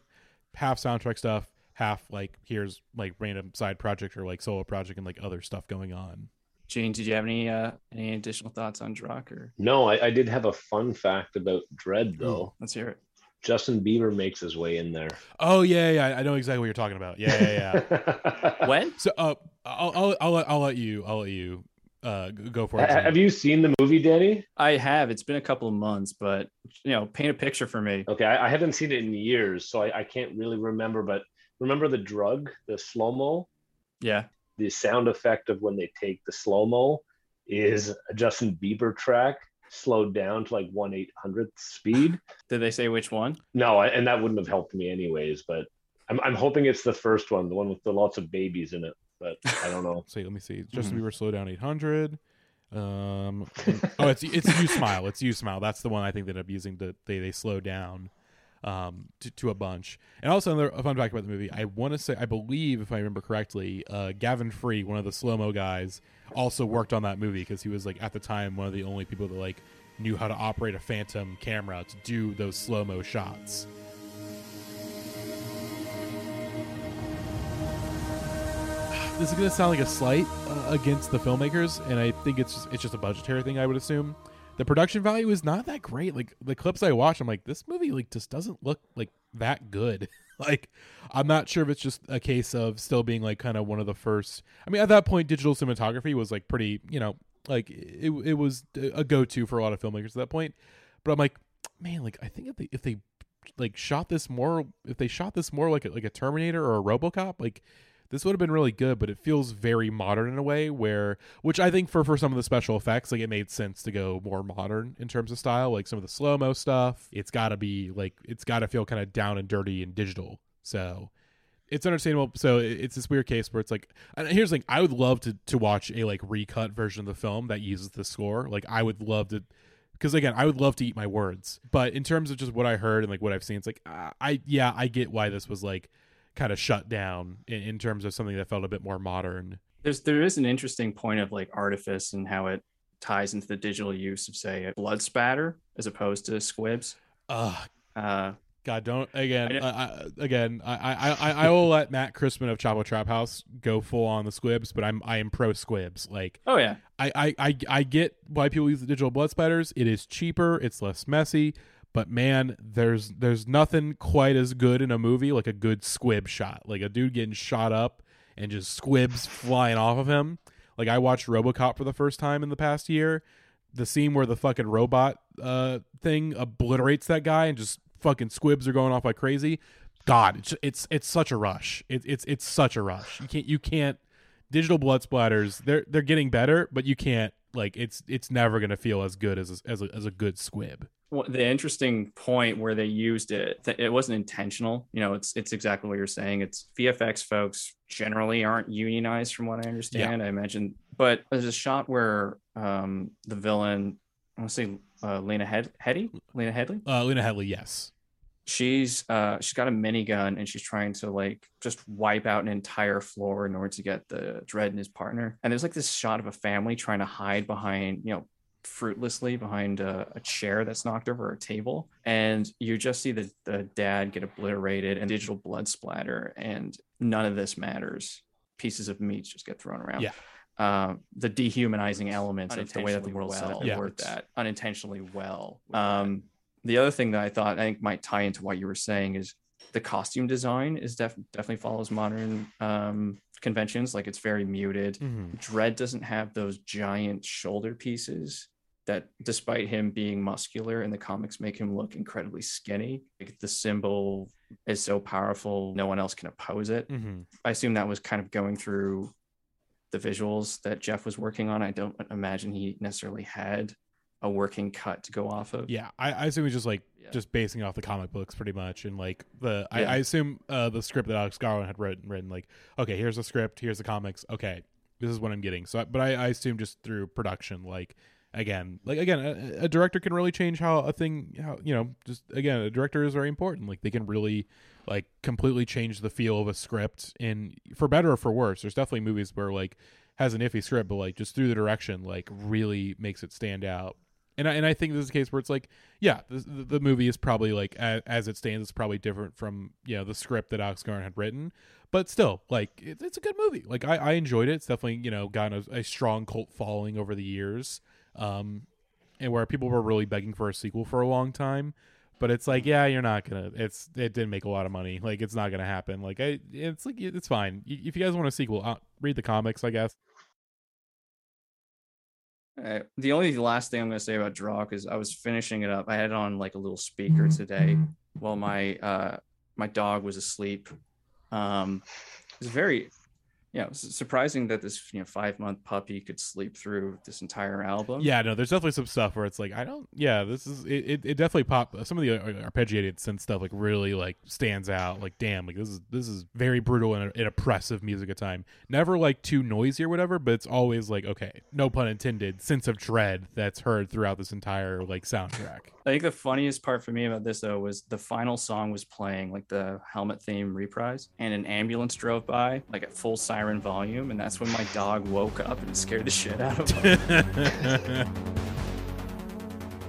half soundtrack stuff, half like here's like random side project or like solo project and like other stuff going on. Gene, did you have any uh any additional thoughts on Drokk or no? I, I did have a fun fact about Dredd though. Let's hear it. Justin Bieber makes his way in there. Oh yeah, yeah, I know exactly what you're talking about. Yeah, yeah, yeah. when? So, uh, I'll, I'll, I'll, let, I'll let you, I'll let you, uh, go for it. Have you seen the movie, Danny? I have. It's been a couple of months, but you know, paint a picture for me. Okay, I, I haven't seen it in years, so I, I can't really remember. But remember the drug, the slow mo. Yeah. The sound effect of when they take the slow mo is a Justin Bieber track slowed down to like one eight hundredth speed. Did they say which one? No, I, and that wouldn't have helped me anyways. But I'm I'm hoping it's the first one, the one with the lots of babies in it. But I don't know. see, let me see. Justin mm-hmm. Bieber slow down eight hundred. Um, oh, it's it's U Smile. It's U Smile. That's the one I think that I'm using. To, they they slow down um, to, to a bunch. And also another fun fact about the movie, I want to say, I believe, if I remember correctly, uh, Gavin Free, one of the slow mo guys, also worked on that movie because he was like at the time one of the only people that like knew how to operate a phantom camera to do those slow mo shots. This is going to sound like a slight uh, against the filmmakers, and I think it's just, it's just a budgetary thing. I would assume the production value is not that great. Like the clips I watch, I'm like, this movie like just doesn't look like that good. like I'm not sure if it's just a case of still being like kind of one of the first. I mean, at that point, digital cinematography was like pretty, you know, like it it was a go to for a lot of filmmakers at that point. But I'm like, man, like I think if they if they like shot this more, if they shot this more like a, like a Terminator or a RoboCop, like this would have been really good, but it feels very modern in a way where, which I think for for some of the special effects, like it made sense to go more modern in terms of style, like some of the slow mo stuff. It's got to be like it's got to feel kind of down and dirty and digital. So it's understandable. So it's this weird case where it's like, here's the thing: I would love to to watch a like recut version of the film that uses the score. Like I would love to because again i would love to eat my words but in terms of just what i heard and like what i've seen it's like uh, i yeah i get why this was like kind of shut down in, in terms of something that felt a bit more modern. There's there is an interesting point of like artifice and how it ties into the digital use of say a blood spatter as opposed to squibs. Uh, uh God, don't again. I, I, again, I, I, I, I will let Matt Christman of Chapo Trap House go full on the squibs, but I'm I am pro squibs. Like, oh yeah, I, I, I, I get why people use the digital blood spatters. It is cheaper. It's less messy. But man, there's there's nothing quite as good in a movie like a good squib shot, like a dude getting shot up and just squibs flying off of him. Like I watched RoboCop for the first time in the past year. The scene where the fucking robot uh, thing obliterates that guy and just fucking squibs are going off like crazy. God, it's it's it's such a rush. It, it's it's such a rush. You can't you can't digital blood splatters. They're they're getting better, but you can't like it's it's never gonna feel as good as a, as a, as a good squib the interesting point where they used it it wasn't intentional you know it's it's exactly what you're saying. It's vfx folks generally aren't unionized from what i understand yeah. i imagine. But there's a shot where um the villain i want to say uh, lena Head- Headey lena headley uh lena headley yes. She's uh she's got a minigun and she's trying to like just wipe out an entire floor in order to get the Dredd and his partner. And there's like this shot of a family trying to hide behind you know fruitlessly behind a, a chair that's knocked over a table and you just see the, the dad get obliterated and digital blood splatter and none of this matters pieces of meat just get thrown around Yeah. uh, the dehumanizing elements of the way that the world set up Yeah. worked at unintentionally well um, the other thing that I thought I think might tie into what you were saying is the costume design is def- definitely follows modern um, conventions. Like it's very muted. Mhm. Dredd doesn't have those giant shoulder pieces that, despite him being muscular in the comics, make him look incredibly skinny. Like the symbol is so powerful, no one else can oppose it. Mhm. I assume that was kind of going through the visuals that Geoff was working on. I don't imagine he necessarily had a working cut to go off of. Yeah, I, I assume he's just like Yeah. just basing off the comic books pretty much, and like the I, Yeah. I assume uh, the script that Alex Garland had written, written like, okay, here's the script, here's the comics, okay, this is what I'm getting. So, but I, I assume just through production, like again, like again, a, a director can really change how a thing, how you know, just again, a director is very important. Like they can really like completely change the feel of a script, and for better or for worse. There's definitely movies where like has an iffy script, but like just through the direction, like really makes it stand out. And I, and I think this is a case where it's like, yeah, the, the movie is probably like as, as it stands, it's probably different from you know the script that Alex had written, but still, like it, it's a good movie. Like I, I enjoyed it. It's definitely you know gotten a, a strong cult following over the years, um, and where people were really begging for a sequel for a long time. But it's like, yeah, you're not gonna. It's it didn't make a lot of money. Like it's not gonna happen. Like I, it's like it's fine. If you guys want a sequel, uh, read the comics, I guess. Uh, the only last thing I'm going to say about Draw is I was finishing it up. I had it on like a little speaker today while my uh, my dog was asleep. Um, it's very, you know, it's surprising that this you know five month puppy could sleep through this entire album. Yeah, no, there's definitely some stuff where it's like I don't. Yeah, this is it. It, it definitely pop. Some of the uh, arpeggiated synth stuff like really like stands out. Like damn, like this is this is very brutal and, and oppressive music at time. Never like too noisy or whatever, but it's always like okay, no pun intended, sense of dread that's heard throughout this entire like soundtrack. I think the funniest part for me about this though was the final song was playing like the helmet theme reprise, and an ambulance drove by like at full siren volume, and that's when my dog woke up and scared the shit out of him.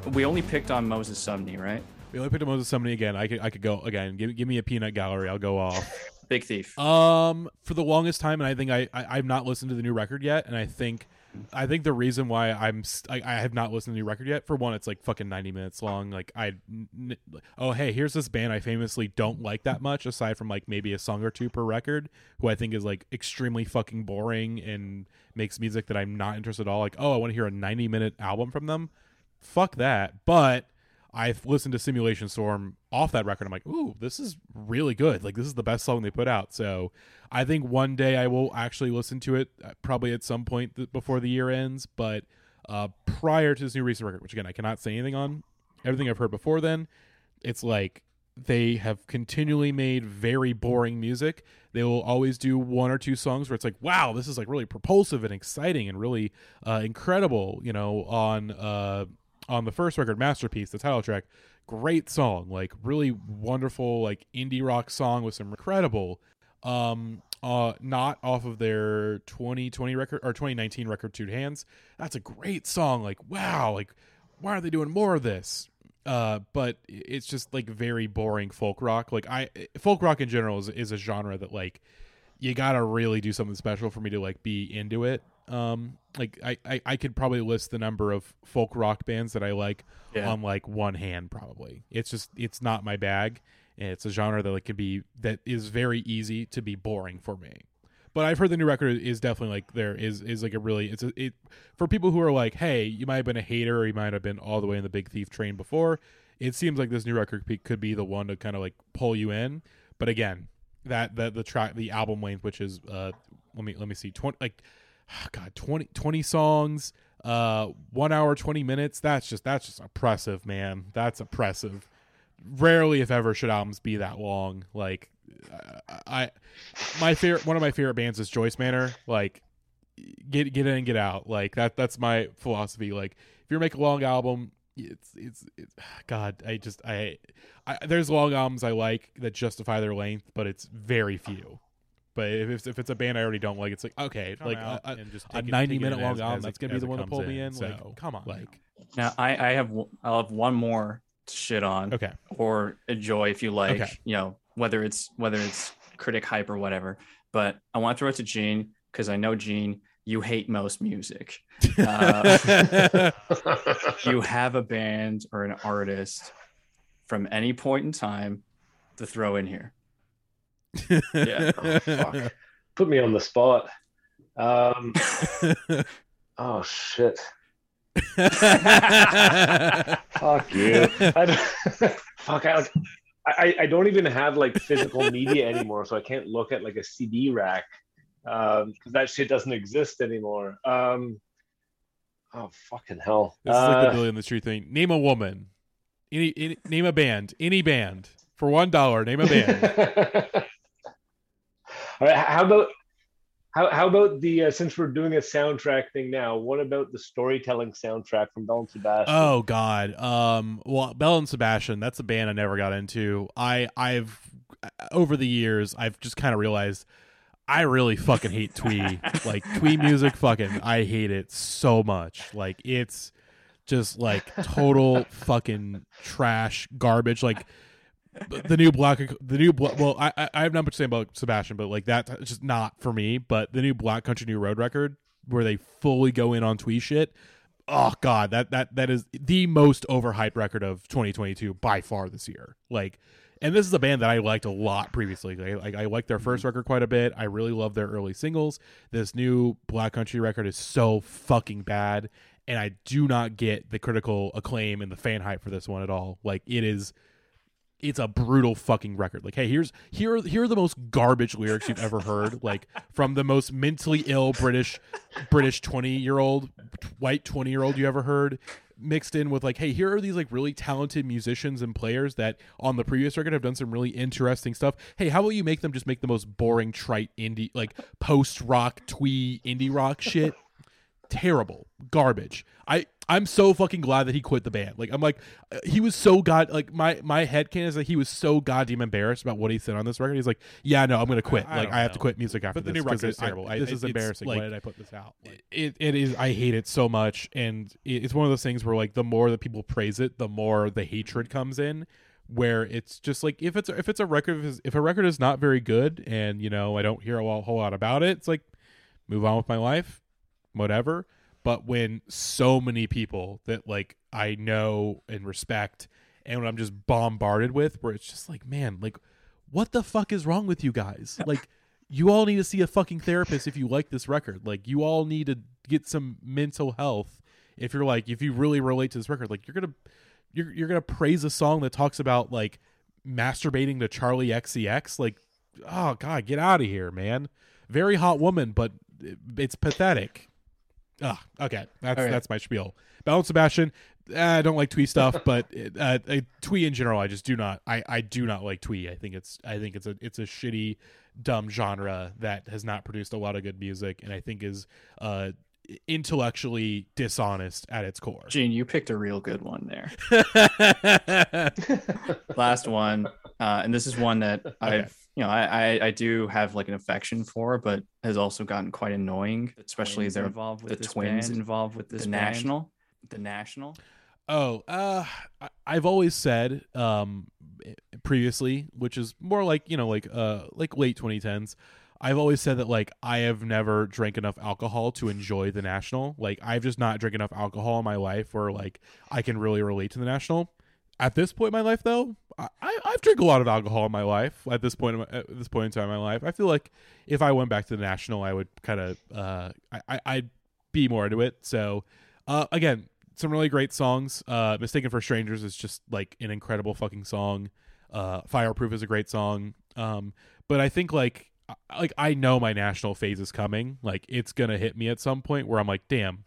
we only picked on Moses Sumney, right? we only picked on Moses Sumney again. I could I could go again. Give give me a peanut gallery. I'll go off. Big Thief. Um, for the longest time, and I think I, I I've not listened to the new record yet, and I think I think the reason why I'm st- I, I have not listened to new record yet, for one, it's like fucking ninety minutes long. Like I, oh hey, here's this band I famously don't like that much, aside from like maybe a song or two per record, who I think is like extremely fucking boring and makes music that I'm not interested at all. Like oh, I want to hear a ninety minute album from them. Fuck that, but. I've listened to Simulation Swarm off that record. I'm like, ooh, this is really good. Like, this is the best song they put out. So, I think one day I will actually listen to it, uh, probably at some point th- before the year ends. But uh, prior to this new recent record, which again I cannot say anything on, everything I've heard before then, it's like they have continually made very boring music. They will always do one or two songs where it's like, wow, this is like really propulsive and exciting and really uh, incredible. You know, on uh, on the first record, Masterpiece, the title track, great song, like really wonderful, like indie rock song with some incredible um uh not off of their 2020 record or 2019 record two hands. That's a great song like wow like why are they doing more of this? Uh but it's just like very boring folk rock. Like i folk rock in general is, is a genre that like you gotta really do something special for me to like be into it um like I, I i could probably list the number of folk rock bands that i like Yeah. on like one hand probably. It's just it's not my bag and it's a genre that like could be that is very easy to be boring for me. But i've heard the new record is definitely like there is is like a really it's a it for people who are like hey you might have been a hater or you might have been all the way in the big thief train before it seems like this new record could be the one to kind of like pull you in. But again that that the track the album length which is uh let me let me see 20 like god 20 20 songs uh 1 hour 20 minutes. That's just that's just oppressive man. That's oppressive. Rarely if ever should albums be that long. Like i my favorite one of my favorite bands is joyce manor. Like get get in and get out. Like that that's my philosophy. Like if you're making a long album it's it's it's God. I just I, I there's long albums I like that justify their length, but it's very few. But if it's, if it's a band I already don't like, it's like okay, Come like out a, a, and just a take it- 90 minute long album that's gonna be the one to comes pull me in. So Like, come on, like Now I, I have w- I'll have one more to shit on okay, or enjoy if you like. Okay. You know whether it's whether it's critic hype or whatever. But I want to throw it to Gene because I know Gene, you hate most music. Uh, you have a band or an artist from any point in time to throw in here. Yeah. Oh, fuck. Put me on the spot. Um, oh shit. Fuck you. I don't, fuck. I, like, I I don't even have like physical media anymore, so I can't look at like a CD rack because that shit doesn't exist anymore. Um, oh fucking hell. This is like Uh, the Billy on the Street thing. Name a woman. Any, any name a band. Any band for one dollar. Name a band. All right. How about how, how about the uh, since we're doing a soundtrack thing now? What about the storytelling soundtrack from Belle and Sebastian? oh God. Um. Well, Belle and Sebastian. That's a band I never got into. I I've over the years I've just kind of realized I really fucking hate twee. like twee music. Fucking I hate it so much. Like it's just like total fucking trash garbage. Like the new black the new well I, I i have not much to say about sebastian but like that's just not for me but the new black country new road record where they fully go in on twee shit oh god that that that is the most overhyped record of 2022 by far this year like and this is a band that I liked a lot previously. Like, like I liked their mm-hmm. first record quite a bit. I really love their early singles. This new Black Country record is so fucking bad, and I do not get the critical acclaim and the fan hype for this one at all. Like it is it's a brutal fucking record. Like, hey, here's here are- here are the most garbage lyrics you've ever heard, like from the most mentally ill British British twenty year old white twenty year old you ever heard, mixed in with like, hey, here are these like really talented musicians and players that on the previous record have done some really interesting stuff. Hey, how about you make them just make the most boring, trite indie like post rock twee indie rock shit? Terrible. Garbage. I i'm so fucking glad that he quit the band. Like i'm like he was so god like my my head can is that he was so goddamn embarrassed about what he said on this record. He's like yeah no i'm gonna quit. I like i have to quit music after But the this new 'cause record is terrible. I, this is embarrassing. Like, why did I put this out? Like, it, it is i hate it so much. And it- it's one of those things where like the more that people praise it the more the hatred comes in where it's just like if it's if it's a record if a record is not very good and you know i don't hear a whole lot about it it's like move on with my life whatever but when so many people that like i know and respect and when i'm just bombarded with where it's just like man like what the fuck is wrong with you guys? Like you all need to see a fucking therapist if you like this record. Like you all need to get some mental health if you're like if you really relate to this record. Like you're gonna you're, you're gonna praise a song that talks about like masturbating to Charli XCX like oh god get out of here man. Very hot woman but it's pathetic Ah, okay. That's right. that's my spiel. Belle and Sebastian. eh, I don't like twee stuff, but uh, twee in general, I just do not. I, I do not like twee. I think it's I think it's a it's a shitty, dumb genre that has not produced a lot of good music, and I think is uh intellectually dishonest at its core. Gene, you picked a real good one there. Last one, uh, and this is one that I've, you know, I, I I do have like an affection for, but has also gotten quite annoying, especially twins they're involved with the twins band? involved with this the band? national, the national. Oh, uh, I- I've always said um previously, which is more like you know like uh like late 2010s. I've always said that like I have never drank enough alcohol to enjoy the national. Like I've just not drank enough alcohol in my life where like I can really relate to the national. At this point in my life, though, I, I've drank a lot of alcohol in my life. At this point, in my, at this point in time in my life, I feel like if I went back to the national, I would kind of uh, I, I I'd be more into it. So, uh, again, some really great songs. Uh, "Mistaken for Strangers" is just like an incredible fucking song. Uh, "Fireproof" is a great song. Um, but I think like like I know my national phase is coming. Like it's gonna hit me at some point where I'm like, damn,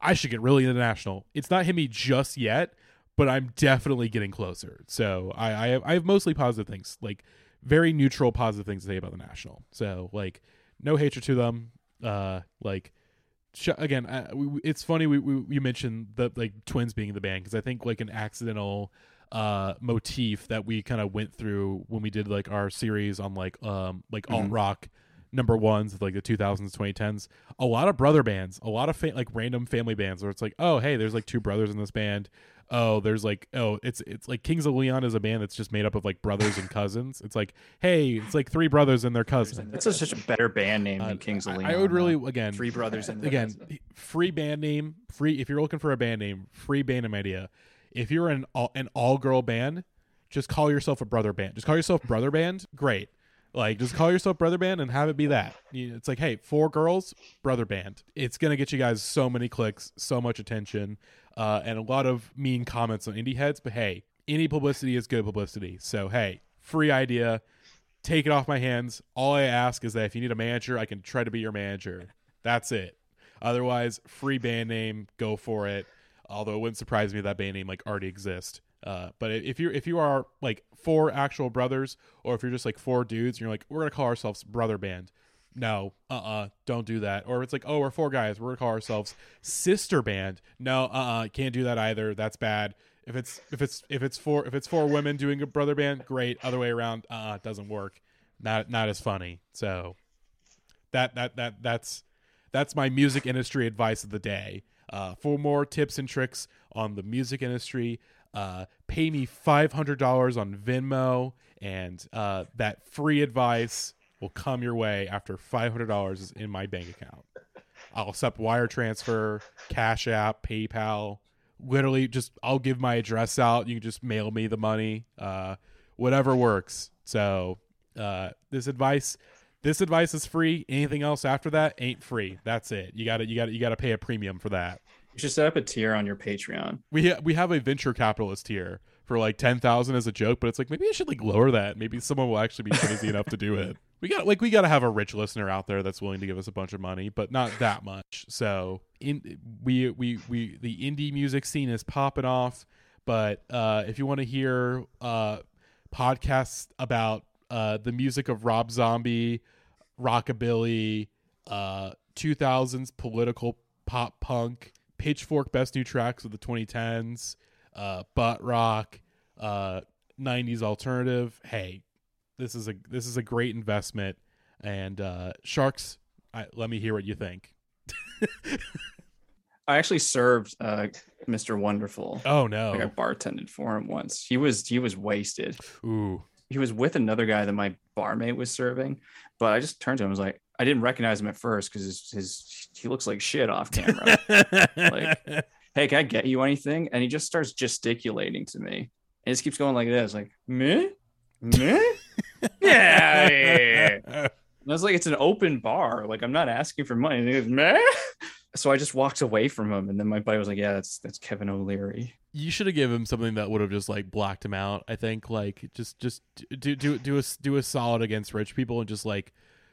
I should get really into national. It's not hit me just yet, but I'm definitely getting closer. So I I have, I have mostly positive things, like very neutral positive things to say about the national. So like no hatred to them. Uh, like sh- again, uh, we, it's funny we, we you mentioned the like twins being in the band because I think like an accidental uh motif that we kind of went through when we did like our series on like um like alt Mhm. rock number ones like the 2000s 2010s a lot of brother bands a lot of fa- like random family bands where it's like oh hey there's like two brothers in this band oh there's like oh it's it's like kings of leon is a band that's just made up of like brothers and cousins. It's like hey it's like three brothers and their cousin. That's a, such a better band name Uh, than Kings of Leon. I would really again Three Brothers and again Cousin. free band name free if you're looking for a band name free band name idea. If you're an all, an all girl band just call yourself a brother band. Just call yourself brother band great like just call yourself brother band and have it be that. It's like hey four girls brother band. It's gonna get you guys so many clicks so much attention uh, and a lot of mean comments on indie heads but hey any publicity is good publicity. So hey free idea. Take it off my hands. All i ask is that if you need a manager i can try to be your manager. That's it. Otherwise, free band name, go for it. Although it wouldn't surprise me that band name like already exists. Uh, but if you if you are like four actual brothers, or if you're just like four dudes, and you're like, we're gonna call ourselves brother band. No, uh, uh-uh, uh, do not do that. Or if it's like, oh, we're four guys, we're gonna call ourselves sister band. No, uh, uh-uh, uh, can't do that either. That's bad. If it's if it's if it's four if it's four women doing a brother band, great. Other way around, uh, uh doesn't work. Not not as funny. So that that that that's that's my music industry advice of the day. Uh, for more tips and tricks on the music industry, uh, pay me five hundred dollars on Venmo, and uh, that free advice will come your way after five hundred dollars is in my bank account. I'll accept wire transfer, Cash App, PayPal. Literally, just I'll give my address out. You can just mail me the money. Uh, whatever works. So uh, this advice this advice is free. Anything else after that ain't free. That's it. You got to you got to you got to pay a premium for that. You should set up a tier on your Patreon. We ha- we have a venture capitalist here for like 10,000 as a joke, but it's like maybe I should like lower that. Maybe someone will actually be crazy enough to do it. We got like we got to have a rich listener out there that's willing to give us a bunch of money, but not that much. So, in we we we the indie music scene is popping off, but uh if you want to hear uh podcasts about uh the music of Rob Zombie, rockabilly, uh 2000s political pop punk, Pitchfork best new tracks of the 2010s, uh butt rock, uh 90s alternative. Hey, this is a this is a great investment and uh Sharks I, let me hear what you think. I actually served uh, Mr. Wonderful. Oh Like I no. bartended for him once. He was he was wasted. Ooh. He was with another guy that my barmate was serving, but I just turned to him. and was like, I didn't recognize him at first because his, his he looks like shit off camera. Like- hey, can I get you anything? And he just starts gesticulating to me. And he just keeps going like this, like me, me, yeah. yeah, yeah. And I was like, it's an open bar. Like I'm not asking for money. And he goes, meh. So I just walked away from him, and then my buddy was like, "Yeah, that's that's Kevin O'Leary." you should have given him something that would have just like blocked him out. I think like just just do do do a do a solid against rich people and just like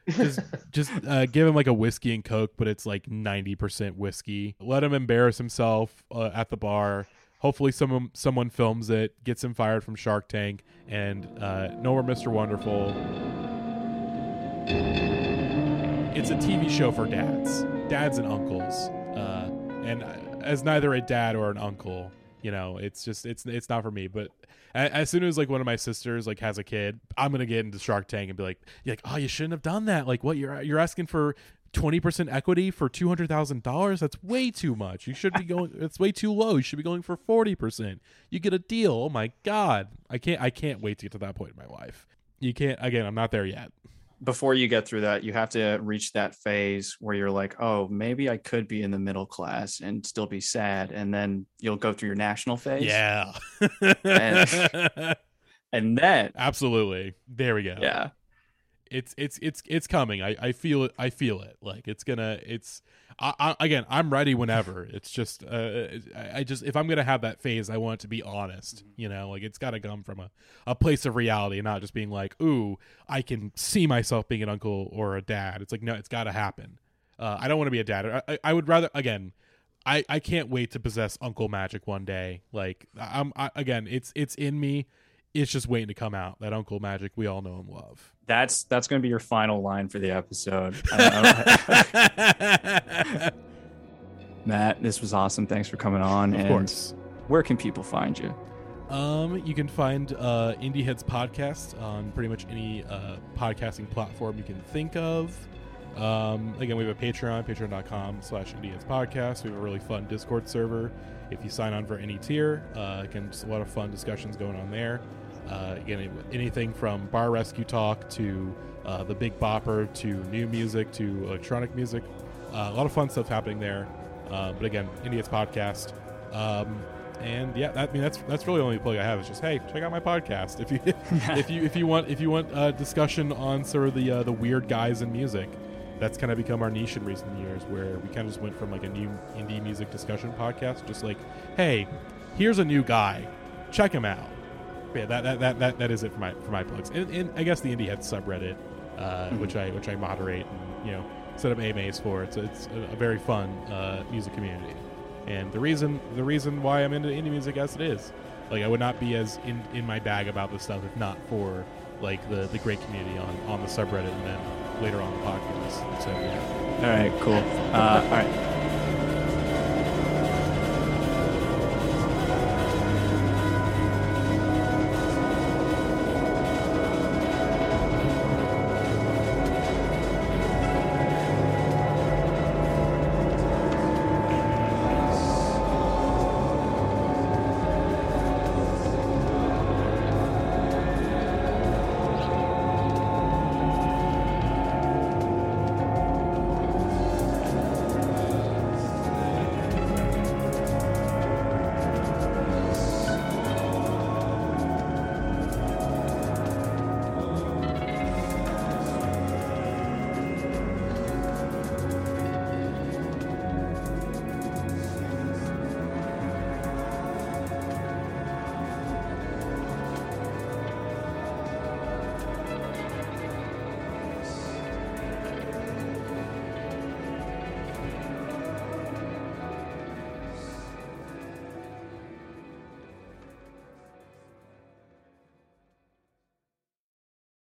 just just uh, give him like a whiskey and coke, but it's like ninety percent whiskey. Let him embarrass himself uh, at the bar. Hopefully, someone someone films it, gets him fired from Shark Tank, and uh, no more Mr. Wonderful. It's a TV show for dads, dads and uncles, uh, and as neither a dad or an uncle, you know, it's just it's it's not for me. But a- as soon as like one of my sisters like has a kid, I'm gonna get into Shark Tank and be like, like, oh, you shouldn't have done that. Like, what you're you're asking for twenty percent equity for two hundred thousand dollars? That's way too much. You should be going. it's way too low. You should be going for forty percent. You get a deal. Oh my god, I can't I can't wait to get to that point in my life. You can't again. I'm not there yet. Before you get through that, you have to reach that phase where you're like, "Oh, maybe I could be in the middle class and still be sad," and then you'll go through your national phase. Yeah. and then Absolutely. There we go. yeah, it's it's it's it's coming. I I feel it. I feel it. Like it's gonna. It's I, I, again. I'm ready whenever. It's just uh, I, I just if I'm gonna have that phase, I want it to be honest. You know, like it's got to come from a a place of reality, and not just being like, ooh, I can see myself being an uncle or a dad. It's like no, it's got to happen. Uh, I don't want to be a dad. I, I, I would rather again. I, I can't wait to possess Uncle Magic one day. Like I'm I, again, it's it's in me. It's just waiting to come out. That Uncle Magic we all know and love. That's that's going to be your final line for the episode. I- I- Matt, this was awesome. Thanks for coming on. Of and course. where can people find you? Um, you can find uh, Indie Heads podcast on pretty much any uh, podcasting platform you can think of. Um, again, we have a Patreon, patreon.com slash Indie Heads podcast. We have a really fun Discord server. If you sign on for any tier, uh, again, just a lot of fun discussions going on there. Uh, again, anything from bar rescue talk to uh, the Big Bopper to new music to electronic music. Uh, a lot of fun stuff happening there. Uh, but again, Indie Heads podcast. Um, and yeah, that, I mean that's that's really the only plug I have is just hey, check out my podcast if you if you if you want if you want discussion on sort of the uh, the weird guys in music. That's kind of become our niche in recent years, where we kind of just went from like a new indie music discussion podcast, just like, hey, here's a new guy, check him out. Yeah, that that, that, that, that is it for my for my plugs. And, and I guess the indie head subreddit, uh, Mhm. which I which I moderate and you know set up AMAs for. It's it's a, a very fun uh, music community, and the reason the reason why I'm into indie music as it is, like I would not be as in in my bag about this stuff if not for like the the great community on on the subreddit and then later on the podcast. So yeah. All right, cool. Uh, all right.